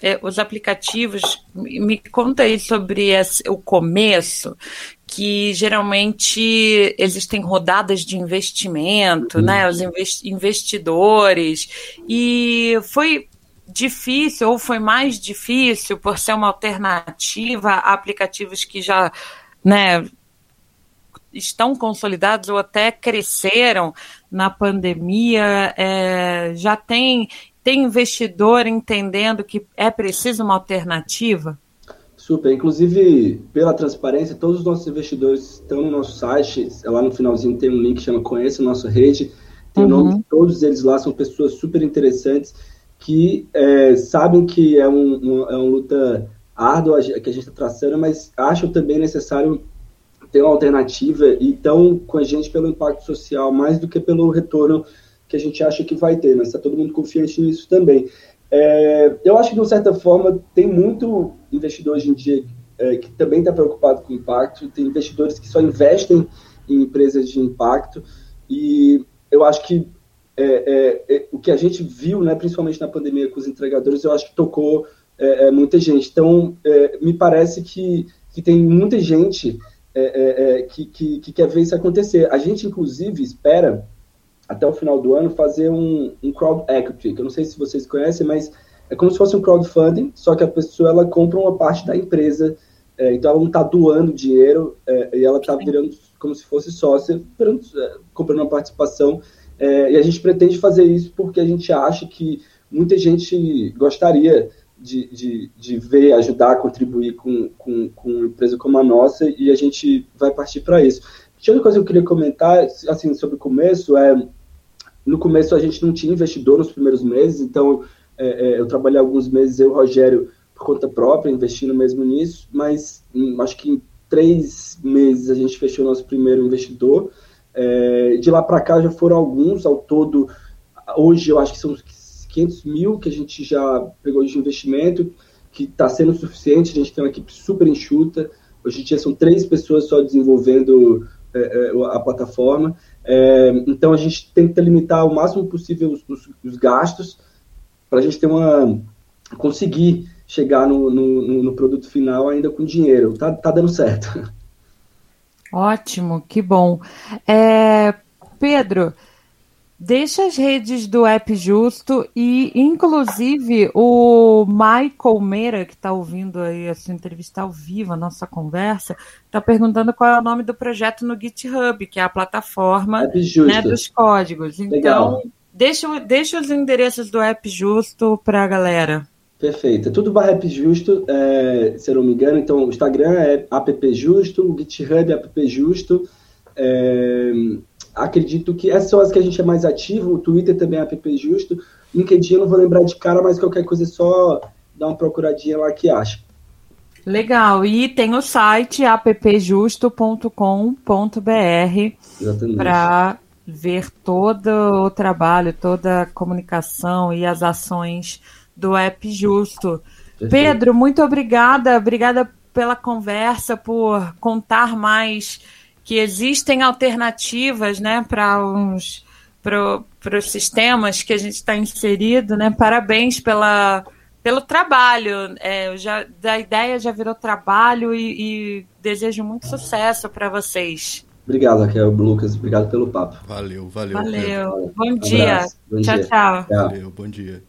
é, os aplicativos? Me conta aí sobre esse, o começo, que geralmente existem rodadas de investimento, uhum. né? Os investidores. E foi difícil ou foi mais difícil por ser uma alternativa a aplicativos que já, né, estão consolidados ou até cresceram na pandemia, é, já tem, tem investidor entendendo que é preciso uma alternativa? Super. Inclusive, pela transparência, todos os nossos investidores estão no nosso site. Lá no finalzinho tem um link que chama Conheça Nossa Rede. Tem uhum. o nome de todos eles lá, são pessoas super interessantes que é, sabem que é um, um, é uma luta árdua que a gente está traçando, mas acham também necessário ter uma alternativa e estão com a gente pelo impacto social mais do que pelo retorno que a gente acha que vai ter, mas está todo mundo confiante nisso também. É, eu acho que, de uma certa forma, tem muito investidor hoje em dia é, que também está preocupado com impacto, tem investidores que só investem em empresas de impacto, e eu acho que é, é, é o que a gente viu, né, principalmente na pandemia com os entregadores, eu acho que tocou é, muita gente. Então, me parece que, que tem muita gente que, que, que, quer ver isso acontecer. A gente, inclusive, espera, até o final do ano, fazer um, um crowd equity, que eu não sei se vocês conhecem, mas é como se fosse um crowdfunding, só que a pessoa ela compra uma parte da empresa, é, então ela não está doando dinheiro, é, e ela está virando como se fosse sócia, virando, é, comprando uma participação, e a gente pretende fazer isso porque a gente acha que muita gente gostaria de, de, de ver, ajudar, contribuir com, com, com uma empresa como a nossa e a gente vai partir para isso. Tinha outra coisa que eu queria comentar, assim, sobre o começo, é, no começo a gente não tinha investidor nos primeiros meses, então é, é, eu trabalhei alguns meses, eu e o Rogério, por conta própria, investindo mesmo nisso, mas hum, acho que em três meses a gente fechou nosso primeiro investidor, é, de lá para cá já foram alguns, ao todo, hoje eu acho que são 500 mil que a gente já pegou de investimento, que está sendo suficiente, a gente tem uma equipe super enxuta, hoje em dia são três pessoas só desenvolvendo é, é, a plataforma, é, então a gente tenta limitar o máximo possível os, os, os gastos, para a gente ter uma, conseguir chegar no, no, no, produto final ainda com dinheiro, tá, tá dando certo. Ótimo, que bom. É, Pedro, Deixa as redes do App Justo e, inclusive, o Michael Meira, que está ouvindo aí essa entrevista ao vivo, a nossa conversa, está perguntando qual é o nome do projeto no GitHub, que é a plataforma né, dos códigos. Então, Legal. deixa, deixa os endereços do App Justo para a galera. Perfeito. É tudo barra App Justo, é, se eu não me engano. Então, o Instagram é app justo, o GitHub é app justo. É, acredito que essas são as que a gente é mais ativo, o Twitter também é app justo, LinkedIn eu não vou lembrar de cara, mas qualquer coisa é só dar uma procuradinha lá que acha. Legal, e tem o site appjusto.com.br para ver todo o trabalho, toda a comunicação e as ações do App Justo. Perfeito. Pedro, muito obrigada, obrigada pela conversa, por contar mais que existem alternativas né, para os para os sistemas que a gente está inserido, né? Parabéns pela, pelo trabalho. É, já, da ideia já virou trabalho e, e desejo muito sucesso para vocês. Obrigado, Raquel, Lucas. Obrigado pelo papo. Valeu, valeu. Valeu. Bom, dia. Bom tchau, dia. tchau. Valeu, bom dia.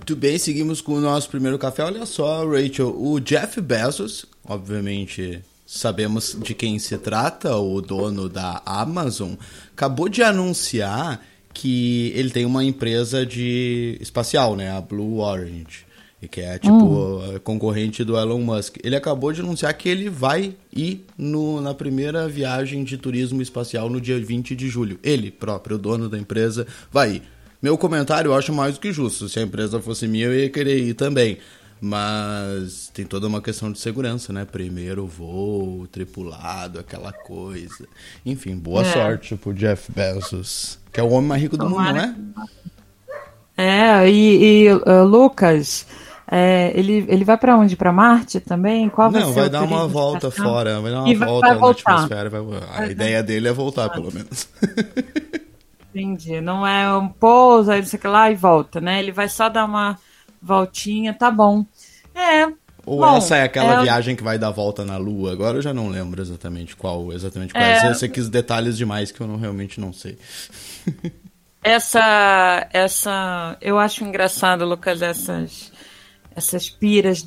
Muito bem, seguimos com o nosso primeiro café. Olha só, Rachel, o Jeff Bezos, obviamente sabemos de quem se trata, o dono da Amazon, acabou de anunciar que ele tem uma empresa de espacial, né, a Blue Orange, e que é tipo hum. concorrente do Elon Musk. Ele acabou de anunciar que ele vai ir no, na primeira viagem de turismo espacial no dia 20 de julho. Ele próprio, o dono da empresa, vai ir. Meu comentário eu acho mais do que justo. Se a empresa fosse minha, eu ia querer ir também. Mas tem toda uma questão de segurança, né? Primeiro voo, tripulado, aquela coisa. Enfim, boa É. sorte pro Jeff Bezos, que é o homem mais rico do Tomara mundo, né? É, e, e, uh, Lucas, é, ele, ele vai pra onde? Pra Marte também? Qual vai Não, vai dar uma volta fora, vai dar uma E vai- volta vai na voltar. atmosfera. vai- A ideia dele é voltar, pelo menos. Entendi. Não é um pouso, aí não sei o que lá e volta, né? Ele vai só dar uma voltinha, tá bom. É. Ou bom, essa é aquela é- viagem que vai dar volta na Lua. Agora eu já não lembro exatamente qual, exatamente qual. É. Você quis detalhes demais que eu não realmente não sei. Essa, essa, eu acho engraçado, Lucas, essas, essas piras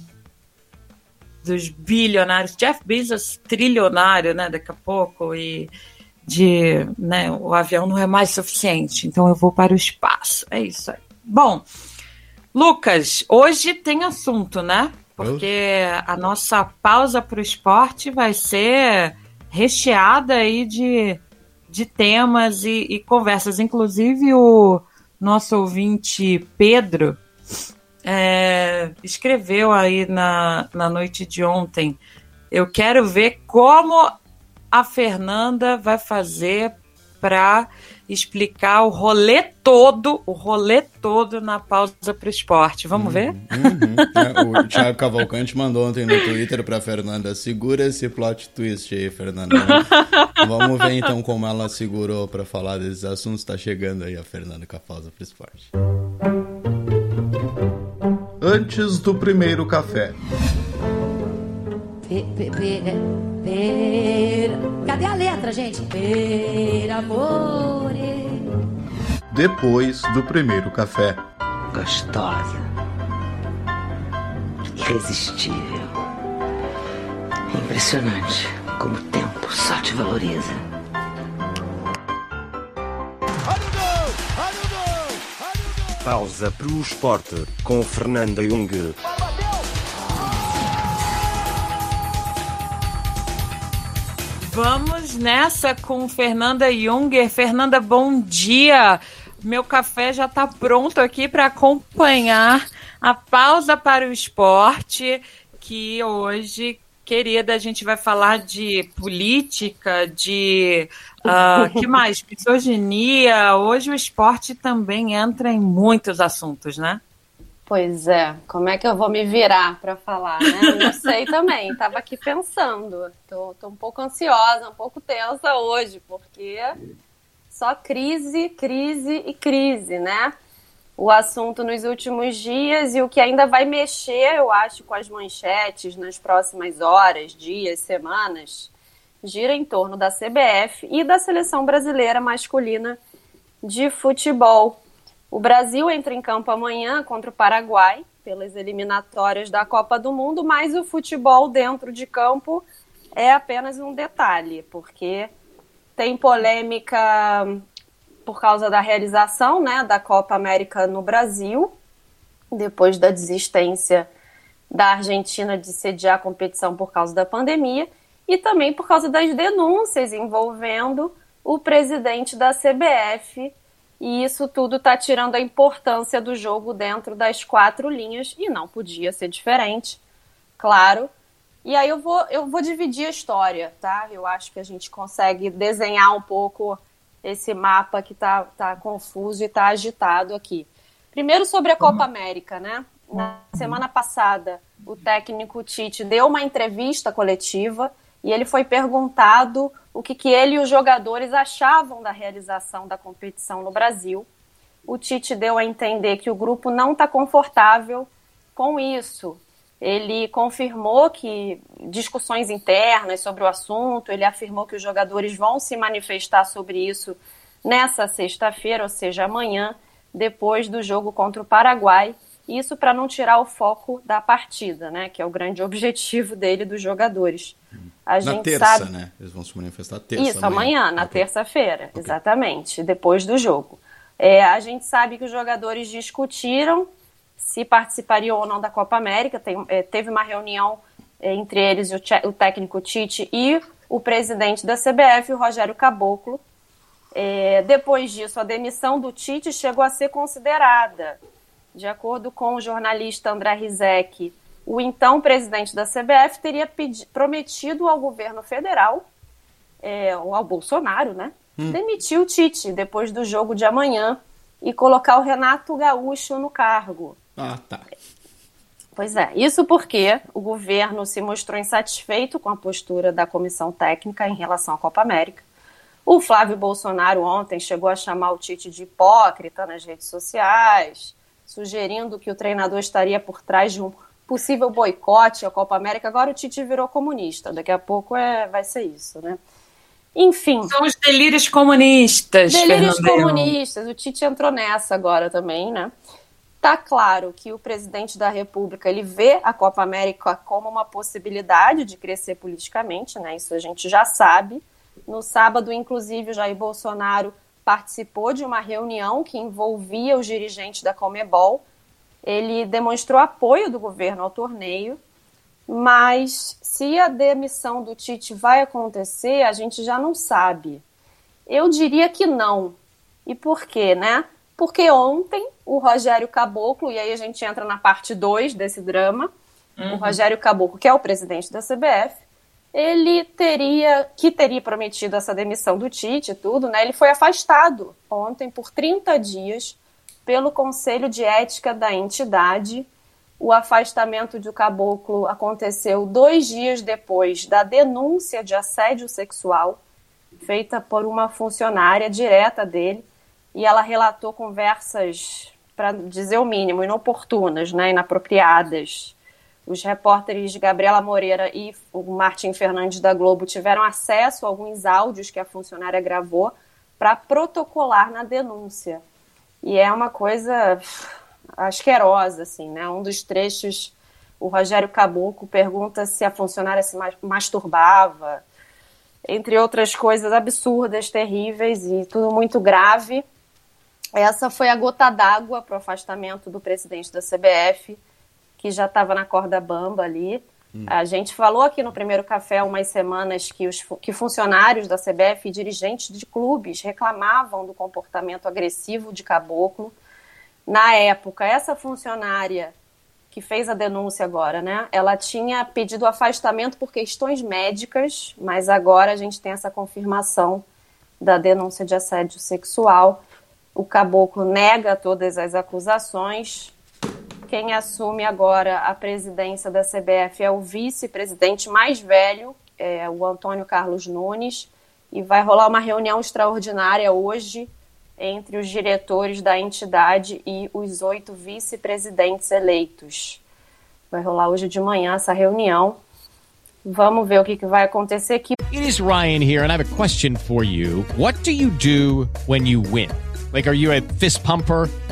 dos bilionários. Jeff Bezos, trilionário, né, daqui a pouco, e de, né, o avião não é mais suficiente, então eu vou para o espaço. É isso aí. Bom, Lucas, hoje tem assunto, né? Porque a nossa pausa para o esporte vai ser recheada aí de, de temas e, e conversas. Inclusive, o nosso ouvinte Pedro é, escreveu aí na, na noite de ontem. Eu quero ver como a Fernanda vai fazer para explicar o rolê todo, o rolê todo na pausa para o esporte. Vamos ver? Uhum. É, o Thiago Cavalcante mandou ontem no Twitter pra Fernanda: segura esse plot twist aí, Fernanda. Vamos, ver então como ela segurou pra falar desses assuntos. Tá chegando aí a Fernanda com a pausa pro esporte. Antes do primeiro café. Pe- pe- pera, pera. Cadê a letra, gente? Per amore. Depois do primeiro café. Gostosa. Irresistível. Impressionante como o tempo só te valoriza. Pausa para o esporte com Fernanda Jung. Vamos nessa com Fernanda Junger. Fernanda, bom dia. Meu café já está pronto aqui para acompanhar a pausa para o esporte, que hoje, querida, a gente vai falar de política, de ah, que mais? Misoginia. Hoje o esporte também entra em muitos assuntos, né? Pois é, como é que eu vou me virar para falar, né? Não sei também, tava aqui pensando. Tô, tô um pouco ansiosa, um pouco tensa hoje, porque só crise, crise e crise, né? O assunto nos últimos dias e o que ainda vai mexer, eu acho, com as manchetes nas próximas horas, dias, semanas, gira em torno da CBF e da seleção brasileira masculina de futebol. O Brasil entra em campo amanhã contra o Paraguai pelas eliminatórias da Copa do Mundo, mas o futebol dentro de campo é apenas um detalhe, porque tem polêmica por causa da realização né, da Copa América no Brasil, depois da desistência da Argentina de sediar a competição por causa da pandemia, e também por causa das denúncias envolvendo o presidente da CBF e isso tudo está tirando a importância do jogo dentro das quatro linhas e não podia ser diferente, claro. E aí eu vou, eu vou dividir a história, tá? Eu acho que a gente consegue desenhar um pouco esse mapa que tá, tá confuso e tá agitado aqui. Primeiro sobre a Copa América, né? Na semana passada, o técnico Tite deu uma entrevista coletiva e ele foi perguntado o que, que ele e os jogadores achavam da realização da competição no Brasil. O Tite deu a entender que o grupo não está confortável com isso. Ele confirmou que discussões internas sobre o assunto, ele afirmou que os jogadores vão se manifestar sobre isso nessa sexta-feira, ou seja, amanhã, depois do jogo contra o Paraguai. Isso para não tirar o foco da partida, né? Que é o grande objetivo dele dos jogadores. A na gente terça, sabe... né? Eles vão se manifestar terça. Isso, amanhã, na terça-feira, exatamente, depois do jogo. É, a gente sabe que os jogadores discutiram se participariam ou não da Copa América. Tem, é, teve uma reunião é, entre eles, o, o, técnico Tite e o presidente da CBF, o Rogério Caboclo. É, depois disso, a demissão do Tite chegou a ser considerada. De acordo com o jornalista André Rizek, o então presidente da CBF teria prometido ao governo federal, é, ou ao Bolsonaro, né, Hum. demitir o Tite depois do jogo de amanhã e colocar o Renato Gaúcho no cargo. Ah, tá. Pois é, isso porque o governo se mostrou insatisfeito com a postura da comissão técnica em relação à Copa América. O Flávio Bolsonaro ontem chegou a chamar o Tite de hipócrita nas redes sociais, sugerindo que o treinador estaria por trás de um possível boicote à Copa América. Agora o Tite virou comunista, daqui a pouco é, vai ser isso, né? Enfim. São os delírios comunistas. Delírios comunistas. O Tite entrou nessa agora também, né? Tá claro que o presidente da República ele vê a Copa América como uma possibilidade de crescer politicamente, né? Isso a gente já sabe. No sábado, inclusive, o Jair Bolsonaro participou de uma reunião que envolvia os dirigentes da Comebol. Ele demonstrou apoio do governo ao torneio, mas se a demissão do Tite vai acontecer, a gente já não sabe. Eu diria que não. E por quê, né? Porque ontem o Rogério Caboclo, e aí a gente entra na parte 2 desse drama, o Rogério Caboclo, que é o presidente da CBF, ele teria, que teria prometido essa demissão do Tite e tudo, né? Ele foi afastado ontem por 30 dias pelo Conselho de Ética da entidade. O afastamento do caboclo aconteceu dois dias depois da denúncia de assédio sexual feita por uma funcionária direta dele e ela relatou conversas, para dizer o mínimo, inoportunas, né, inapropriadas. Os repórteres Gabriela Moreira e o Martim Fernandes da Globo tiveram acesso a alguns áudios que a funcionária gravou para protocolar na denúncia. E é uma coisa asquerosa, assim, né? Um dos trechos, o Rogério Caboclo pergunta se a funcionária se ma- masturbava, entre outras coisas absurdas, terríveis e tudo muito grave. Essa foi a gota d'água para o afastamento do presidente da CBF, que já estava na corda bamba ali. A gente falou aqui no primeiro café há umas semanas que, os, que funcionários da CBF e dirigentes de clubes reclamavam do comportamento agressivo de Caboclo. Na época, essa funcionária que fez a denúncia agora, né? Ela tinha pedido afastamento por questões médicas, mas agora a gente tem essa confirmação da denúncia de assédio sexual. O caboclo nega todas as acusações. Quem assume agora a presidência da CBF é o vice-presidente mais velho, é o Antônio Carlos Nunes, e vai rolar uma reunião extraordinária hoje entre os diretores da entidade e os oito vice-presidentes eleitos. Vai rolar hoje de manhã essa reunião. Vamos ver o que, que vai acontecer aqui. It is Ryan here, and I have a question for you. What do you do when you win? Like, are you a fist pumper?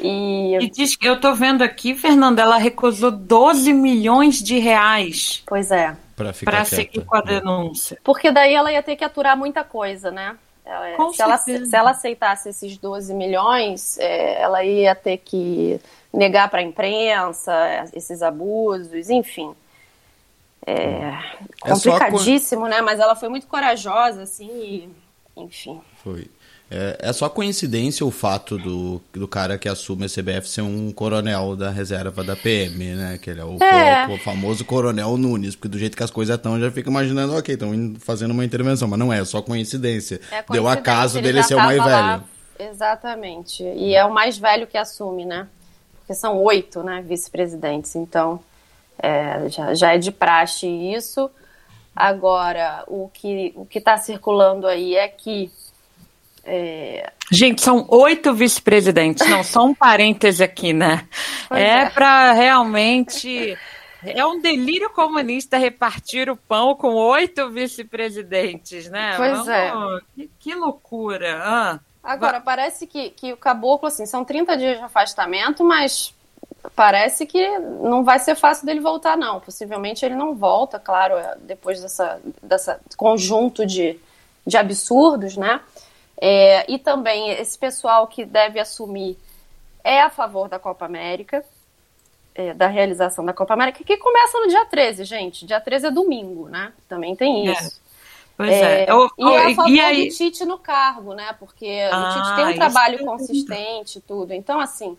E... E diz que eu tô vendo aqui, Fernanda, ela recusou 12 milhões de reais. Pois é. Pra ficar Pra quieta. seguir com a denúncia. Porque daí ela ia ter que aturar muita coisa, né? Ela- Com se, ela, certeza. se ela aceitasse esses 12 milhões, é, ela ia ter que negar para a imprensa esses abusos, enfim. É É complicadíssimo, né? Mas ela foi muito corajosa, assim, e, enfim. Foi. É, é só coincidência o fato do, do cara que assume a CBF ser um coronel da reserva da PM, né? Que ele é o, É. o famoso coronel Nunes, porque do jeito que as coisas estão, já fica imaginando, ok, estão fazendo uma intervenção, mas não é, é só coincidência. É Deu coincidência, caso ele dele ser o mais tava lá. velho. Exatamente. E é o mais velho que assume, né? Porque são oito, né, vice-presidentes. Então, é, já, já é de praxe isso. Agora, o que o que está circulando aí é que é, Gente, são oito vice-presidentes. Não, só um parêntese aqui, né? Pois é é. para realmente. É um delírio comunista repartir o pão com oito vice-presidentes, né? Pois é. Que, que loucura. Ah, Agora, parece que, que o caboclo, assim, são 30 dias de afastamento, mas parece que não vai ser fácil dele voltar, não. Possivelmente ele não volta, claro, é, depois dessa, dessa conjunto de, de absurdos, né? É, e também esse pessoal que deve assumir é a favor da Copa América, é, da realização da Copa América, que começa no dia 13, gente. Dia 13 é domingo, né? Também tem É. isso. Pois é. É, Eu- e é a eu- favor e aí- do Tite no cargo, né? Porque Ah, o Tite tem um trabalho eu ia consistente e tudo. Então, assim,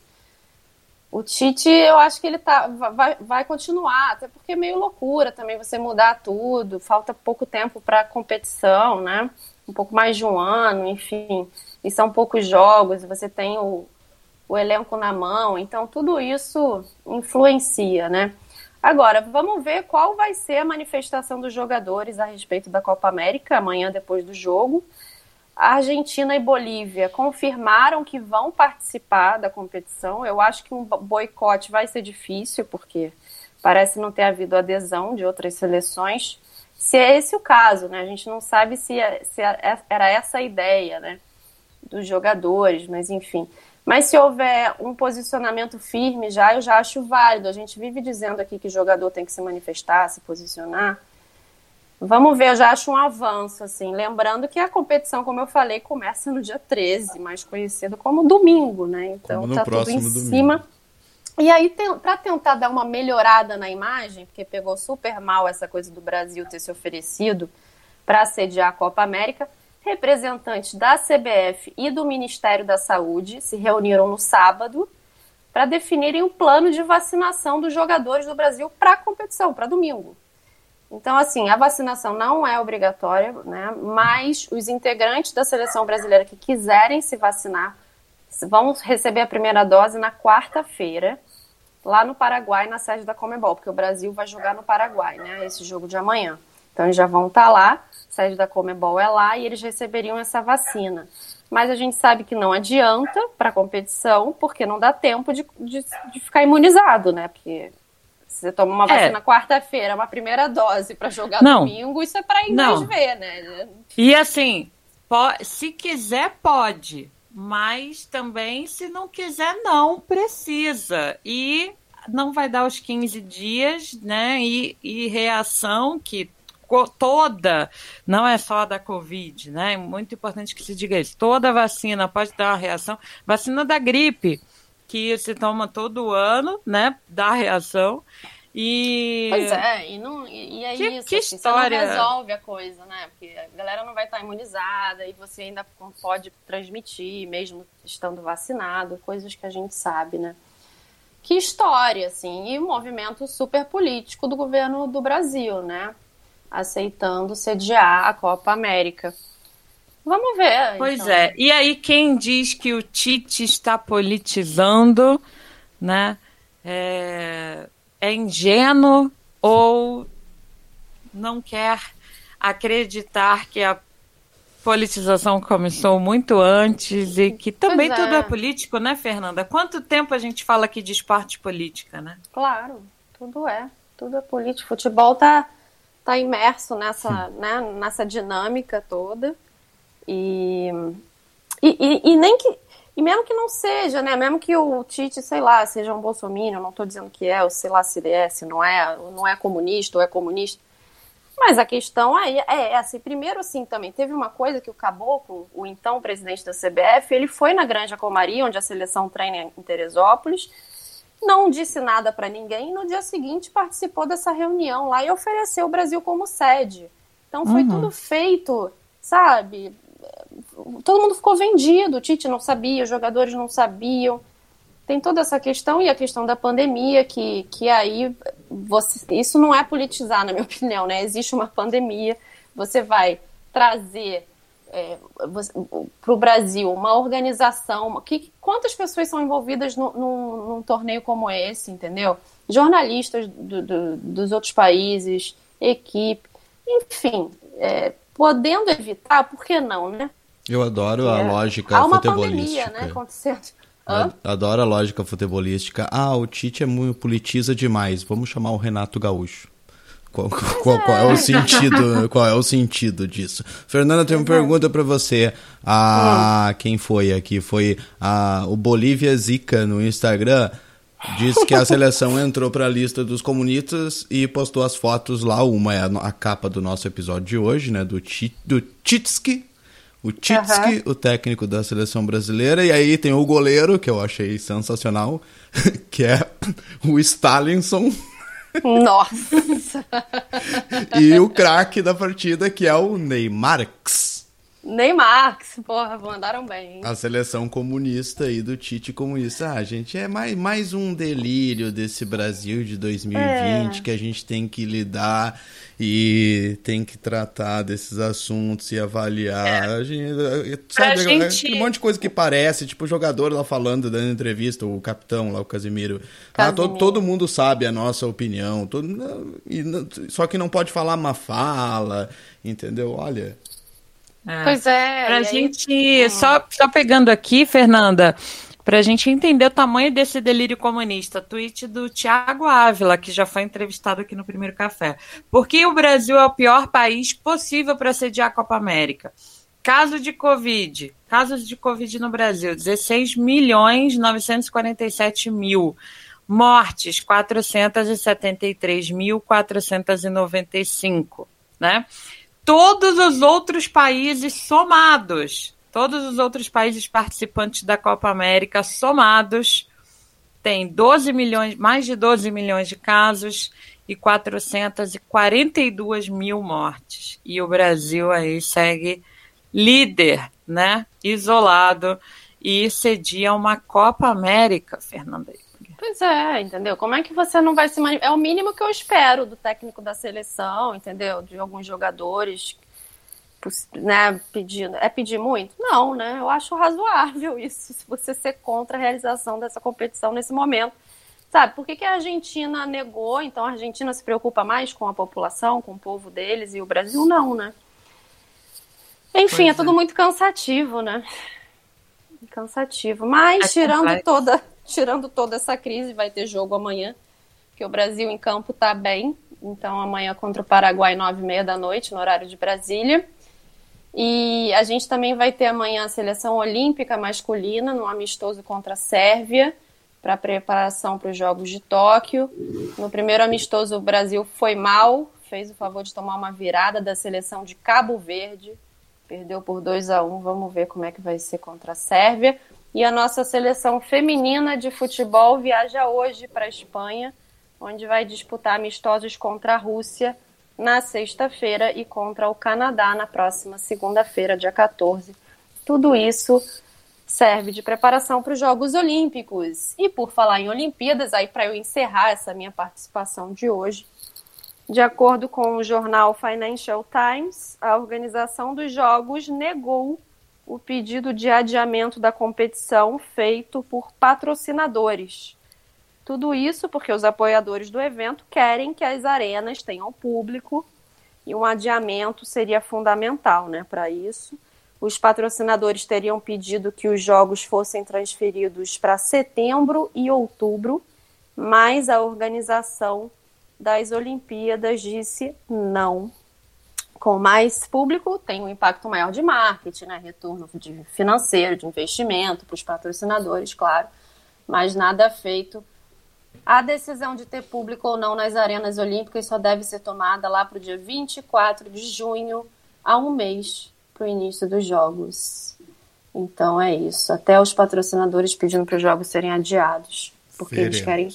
o Tite, eu acho que ele tá, vai, vai continuar, até porque é meio loucura também você mudar tudo. Falta pouco tempo para competição, né? Um pouco mais de um ano, enfim. E são poucos jogos, você tem o, o elenco na mão, então tudo isso influencia, né? Agora, vamos ver qual vai ser a manifestação dos jogadores a respeito da Copa América amanhã depois do jogo. A Argentina e Bolívia confirmaram que vão participar da competição. Eu acho que um bo- boicote vai ser difícil, porque parece não ter havido adesão de outras seleções. Se é esse o caso, né? A gente não sabe se, é- se é- era essa a ideia, né? Dos jogadores, mas enfim. Mas se houver um posicionamento firme já, eu já acho válido. A gente vive dizendo aqui que jogador tem que se manifestar, se posicionar. Vamos ver, eu já acho um avanço, assim. Lembrando que a competição, como eu falei, começa no dia 13, mais conhecido como domingo, né? Então tá tudo em domingo. cima. E aí, para tentar dar uma melhorada na imagem, porque pegou super mal essa coisa do Brasil ter se oferecido para sediar a Copa América, representantes da CBF e do Ministério da Saúde se reuniram no sábado para definirem o plano de vacinação dos jogadores do Brasil para a competição, para domingo. Então, assim, a vacinação não é obrigatória, né? Mas os integrantes da seleção brasileira que quiserem se vacinar vão receber a primeira dose na quarta-feira, lá no Paraguai, na sede da Comebol, porque o Brasil vai jogar no Paraguai, né? Esse jogo de amanhã. Então, eles já vão estar lá, a sede da Comebol é lá e eles receberiam essa vacina. Mas a gente sabe que não adianta para a competição, porque não dá tempo de, de, de ficar imunizado, né? Porque se você toma uma É. vacina quarta-feira, uma primeira dose para jogar Não. domingo, isso é para inglês Não. ver, né? E assim, se quiser, pode. Mas também, se não quiser, não precisa. E não vai dar os 15 dias, né? E, e reação que toda, não é só da Covid, né? É muito importante que se diga isso. Toda vacina pode dar uma reação. Vacina da gripe, que se toma todo ano, né? Dá reação. E. Pois é, e, não, e, e é Que- isso, que assim, história. você não resolve a coisa, né? Porque a galera não vai estar imunizada e você ainda pode transmitir, mesmo estando vacinado, coisas que a gente sabe, né? Que história, assim, e um movimento super político do governo do Brasil, né? Aceitando sediar a Copa América. Vamos ver. Pois então. é. E aí, quem diz que o Tite está politizando, né? É, é ingênuo ou não quer acreditar que a politização começou muito antes e que também é. tudo é político, né, Fernanda? Quanto tempo a gente fala aqui de esporte política, né? Claro, tudo é. Tudo é político. Futebol tá, tá imerso nessa, né, nessa dinâmica toda. E, e, e, e nem que. E mesmo que não seja, né? Mesmo que o Tite, sei lá, seja um bolsominion, não estou dizendo que é, ou sei lá se ele é, se não é, ou não é comunista ou é comunista. Mas a questão aí é essa. E primeiro, assim, também teve uma coisa que o Caboclo, o então presidente da CBF, ele foi na Granja Comari, onde a seleção treina em Teresópolis, não disse nada para ninguém e no dia seguinte participou dessa reunião lá e ofereceu o Brasil como sede. Então foi Uhum. tudo feito, sabe? Todo mundo ficou vendido, o Tite não sabia, os jogadores não sabiam. Tem toda essa questão e a questão da pandemia, que, que aí você, isso não é politizar, na minha opinião, né? Existe uma pandemia, você vai trazer para o Brasil uma organização. que, quantas pessoas são envolvidas no- num, num torneio como esse, entendeu? Jornalistas do- do- dos outros países, equipe, enfim, é, podendo evitar, por que não, né? Eu adoro a É. lógica Há uma futebolística. pandemia, né, acontecendo. Hã? Adoro a lógica futebolística. Ah, o Tite é muito politiza demais. Vamos chamar o Renato Gaúcho. Qual, qual- qual é o sentido? Qual é o sentido disso? Fernanda, tem uma pergunta para você. Ah, quem foi aqui? Foi o Bolívia Zica no Instagram. Disse que a seleção entrou para a lista dos comunistas e postou as fotos lá. Uma é a, a capa do nosso episódio de hoje, né? Do, Ti- do Titski. O Titski, o técnico da seleção brasileira. E aí tem o goleiro, que eu achei sensacional, que é o Stalinson. Nossa! e o craque da partida, que é o Neymarx. Neymar, porra, mandaram bem. A seleção comunista aí do Tite comunista. Ah, gente, é mais, mais um delírio desse Brasil de 2020 É. que a gente tem que lidar e tem que tratar desses assuntos e avaliar. A gente, sabe, gente- Tem um monte de coisa que parece, tipo o jogador lá falando, dando entrevista, o capitão lá, o Casimiro. Ah, todo, Casimiro. todo mundo sabe a nossa opinião, todo, e só que não pode falar uma fala, entendeu? Olha. Pois é. Pra e aí- gente, só, só pegando aqui, Fernanda, pra gente entender o tamanho desse delírio comunista, tweet do Tiago Ávila, que já foi entrevistado aqui no Primeiro Café. Por que o Brasil é o pior país possível para sediar a Copa América? Caso de Covid, casos de Covid no Brasil, 16 milhões 947 mil. Mortes, 473.495, né? Todos os outros países somados, todos os outros países participantes da Copa América somados, tem 12 milhões, mais de 12 milhões de casos e 442 mil mortes. E o Brasil aí segue líder, né? Isolado e cedia uma Copa América, Fernanda. Pois é, entendeu? Como é que você não vai se manifestar? É o mínimo que eu espero do técnico da seleção, entendeu? De alguns jogadores, né? Pedindo. É pedir muito? Não, né? Eu acho razoável isso, se você ser contra a realização dessa competição nesse momento. Sabe, por que, que a Argentina negou? Então a Argentina se preocupa mais com a população, com o povo deles, e o Brasil não, né? Enfim, é tudo é. muito cansativo, né? Cansativo. Mas É tirando toda, tirando toda essa crise, vai ter jogo amanhã, que o Brasil em campo tá bem. Então amanhã contra o Paraguai, nove e meia da noite, no horário de Brasília. E a gente também vai ter amanhã a seleção olímpica masculina no amistoso contra a Sérvia, para preparação para os Jogos de Tóquio. No primeiro amistoso, o Brasil foi mal, fez o favor de tomar uma virada da seleção de Cabo Verde, perdeu por 2 a 1 Vamos ver como é que vai ser contra a Sérvia. E a nossa seleção feminina de futebol viaja hoje para a Espanha, onde vai disputar amistosos contra a Rússia na sexta-feira e contra o Canadá na próxima segunda-feira, dia 14. Tudo isso serve de preparação para os Jogos Olímpicos. E por falar em Olimpíadas, aí para eu encerrar essa minha participação de hoje, de acordo com o jornal Financial Times, a organização dos Jogos negou o pedido de adiamento da competição feito por patrocinadores. Tudo isso porque os apoiadores do evento querem que as arenas tenham público e um adiamento seria fundamental né, para isso. Os patrocinadores teriam pedido que os jogos fossem transferidos para setembro e outubro, mas a organização das Olimpíadas disse não. Com mais público, tem um impacto maior de marketing, né? retorno de financeiro, de investimento para os patrocinadores, claro, mas nada feito. A decisão de ter público ou não nas arenas olímpicas só deve ser tomada lá para o dia 24 de junho, a um mês para o início dos Jogos. Então é isso. Até os patrocinadores pedindo para os Jogos serem adiados, porque eles querem,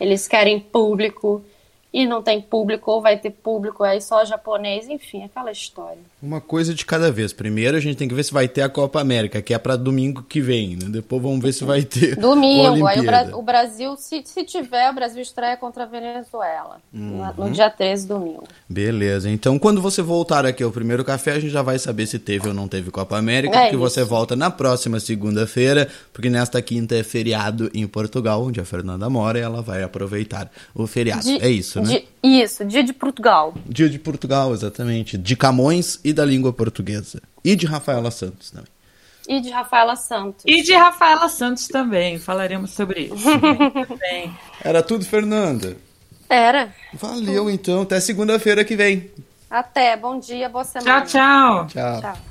eles querem público e não tem público, ou vai ter público aí só japonês, enfim, aquela história. Uma coisa de cada vez. Primeiro a gente tem que ver se vai ter a Copa América, que é para domingo que vem, né? Depois vamos ver se vai ter Domingo, aí o. Bra- o Brasil, se, se tiver, o Brasil estreia contra a Venezuela. no- No Uhum. dia 13, domingo. Beleza. Então, quando você voltar aqui ao primeiro café, a gente já vai saber se teve ou não teve Copa América, É porque isso. você volta na próxima segunda-feira, porque nesta quinta é feriado em Portugal, onde a Fernanda mora, e ela vai aproveitar o feriado. De- é isso, né? de- isso, dia de Portugal. Dia de Portugal, exatamente. De Camões e da língua portuguesa. E de Rafaela Santos também. E de Rafaela Santos. E de Rafaela Santos também, falaremos sobre isso. Muito bem. Era tudo, Fernanda. Era. Valeu, então. Até segunda-feira que vem. Até, bom dia, boa semana. Tchau, tchau. Tchau. Tchau.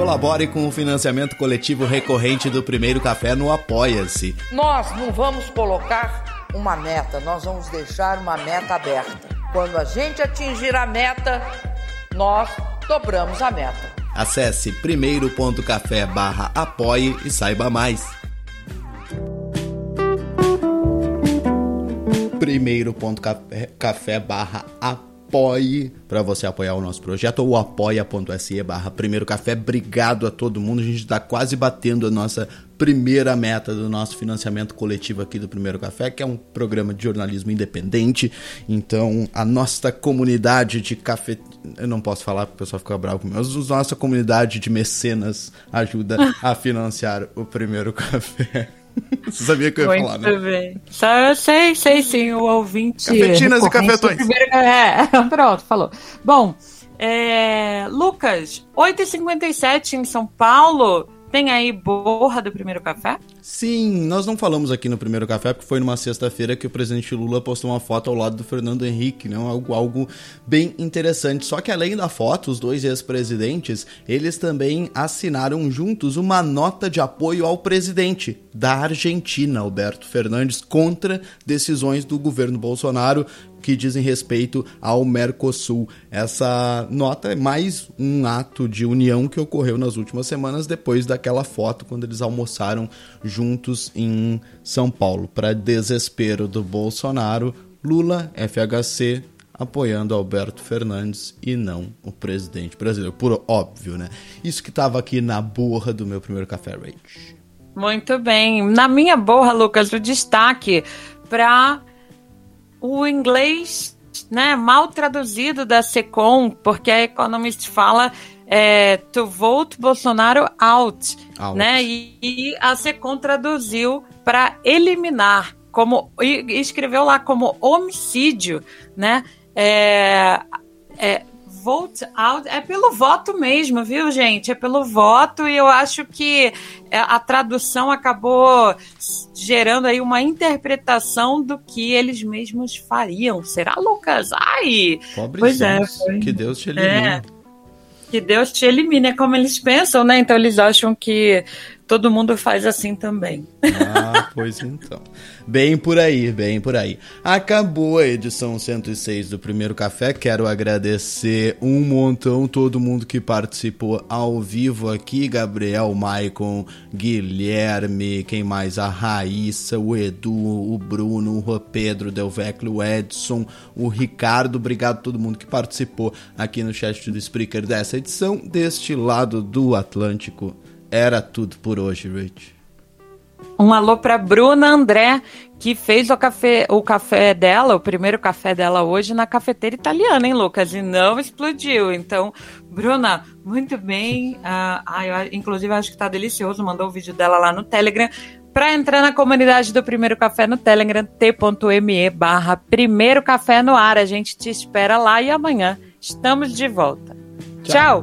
Colabore com o financiamento coletivo recorrente do Primeiro Café no Apoia-se. Nós não vamos colocar uma meta, nós vamos deixar uma meta aberta. Quando a gente atingir a meta, nós dobramos a meta. Acesse primeiro.café barra apoie e saiba mais. Primeiro.café barra apoie para você apoiar o nosso projeto ou apoia.se barra primeiro café. Obrigado a todo mundo. A gente está quase batendo a nossa primeira meta do nosso financiamento coletivo aqui do Primeiro Café, que é um programa de jornalismo independente. Então, a nossa comunidade de café. Eu não posso falar porque o pessoal fica bravo comigo, mas a nossa comunidade de mecenas ajuda a financiar o Primeiro Café. Você sabia que eu ia Muito falar, né? bem. Só eu sei, sei sim, o ouvinte. Cafetinas e cafetões. primeiro- É, pronto, falou. Bom, é, Lucas, 8h57 em São Paulo. Tem aí borra do primeiro café? Sim, nós não falamos aqui no primeiro café porque foi numa sexta-feira que o presidente Lula postou uma foto ao lado do Fernando Henrique, né? Algo, algo bem interessante. Só que além da foto, os dois ex-presidentes, eles também assinaram juntos uma nota de apoio ao presidente da Argentina, Alberto Fernandes, contra decisões do governo Bolsonaro que dizem respeito ao Mercosul. Essa nota é mais um ato de união que ocorreu nas últimas semanas depois daquela foto quando eles almoçaram juntos em São Paulo. Para desespero do Bolsonaro, Lula, FHC, apoiando Alberto Fernandes e não o presidente brasileiro. Por óbvio, né? Isso que estava aqui na borra do meu primeiro café rage. Muito bem. Na minha borra, Lucas, o destaque para o inglês né, mal traduzido da SECOM, porque a Economist fala é, to vote Bolsonaro out, Out. né? E, e a SECOM traduziu para eliminar, como e escreveu lá como homicídio, né? É, é, vote out é pelo voto mesmo, viu, gente? É pelo voto e eu acho que é, a tradução acabou gerando aí uma interpretação do que eles mesmos fariam. Será, Lucas? Ai! Pois é, foi. que Deus te elimine. É. Que Deus te elimine, é como eles pensam, né? Então eles acham que todo mundo faz assim também. Ah, pois então. Bem por aí, bem por aí. Acabou a edição 106 do Primeiro Café. Quero agradecer um montão todo mundo que participou ao vivo aqui: Gabriel, Maicon, Guilherme, quem mais? A Raíssa, o Edu, o Bruno, o Pedro Delvecchio, o Edson, o Ricardo. Obrigado a todo mundo que participou aqui no chat do Spreaker dessa edição. Deste lado do Atlântico, era tudo por hoje, Rich. Um alô para Bruna André, que fez o café, o café dela, o primeiro café dela hoje na cafeteira italiana, hein, Lucas? E não explodiu. Então, Bruna, muito bem. Ah, ah, eu, inclusive, acho que tá delicioso. Mandou o vídeo dela lá no Telegram. Para entrar na comunidade do Primeiro Café no Telegram, t.me barra Primeiro Café no ar. A gente te espera lá e amanhã estamos de volta. Tchau.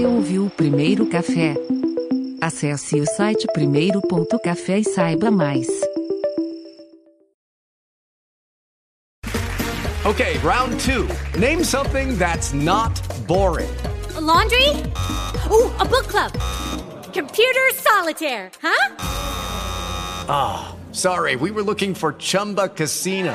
Você ouviu o primeiro café? Acesse o site primeiro.café e saiba mais. Okay, round two. Name something that's not boring. A laundry? Ooh, a book club. Computer solitaire, huh? Ah, sorry, we were looking for Chumba Casino.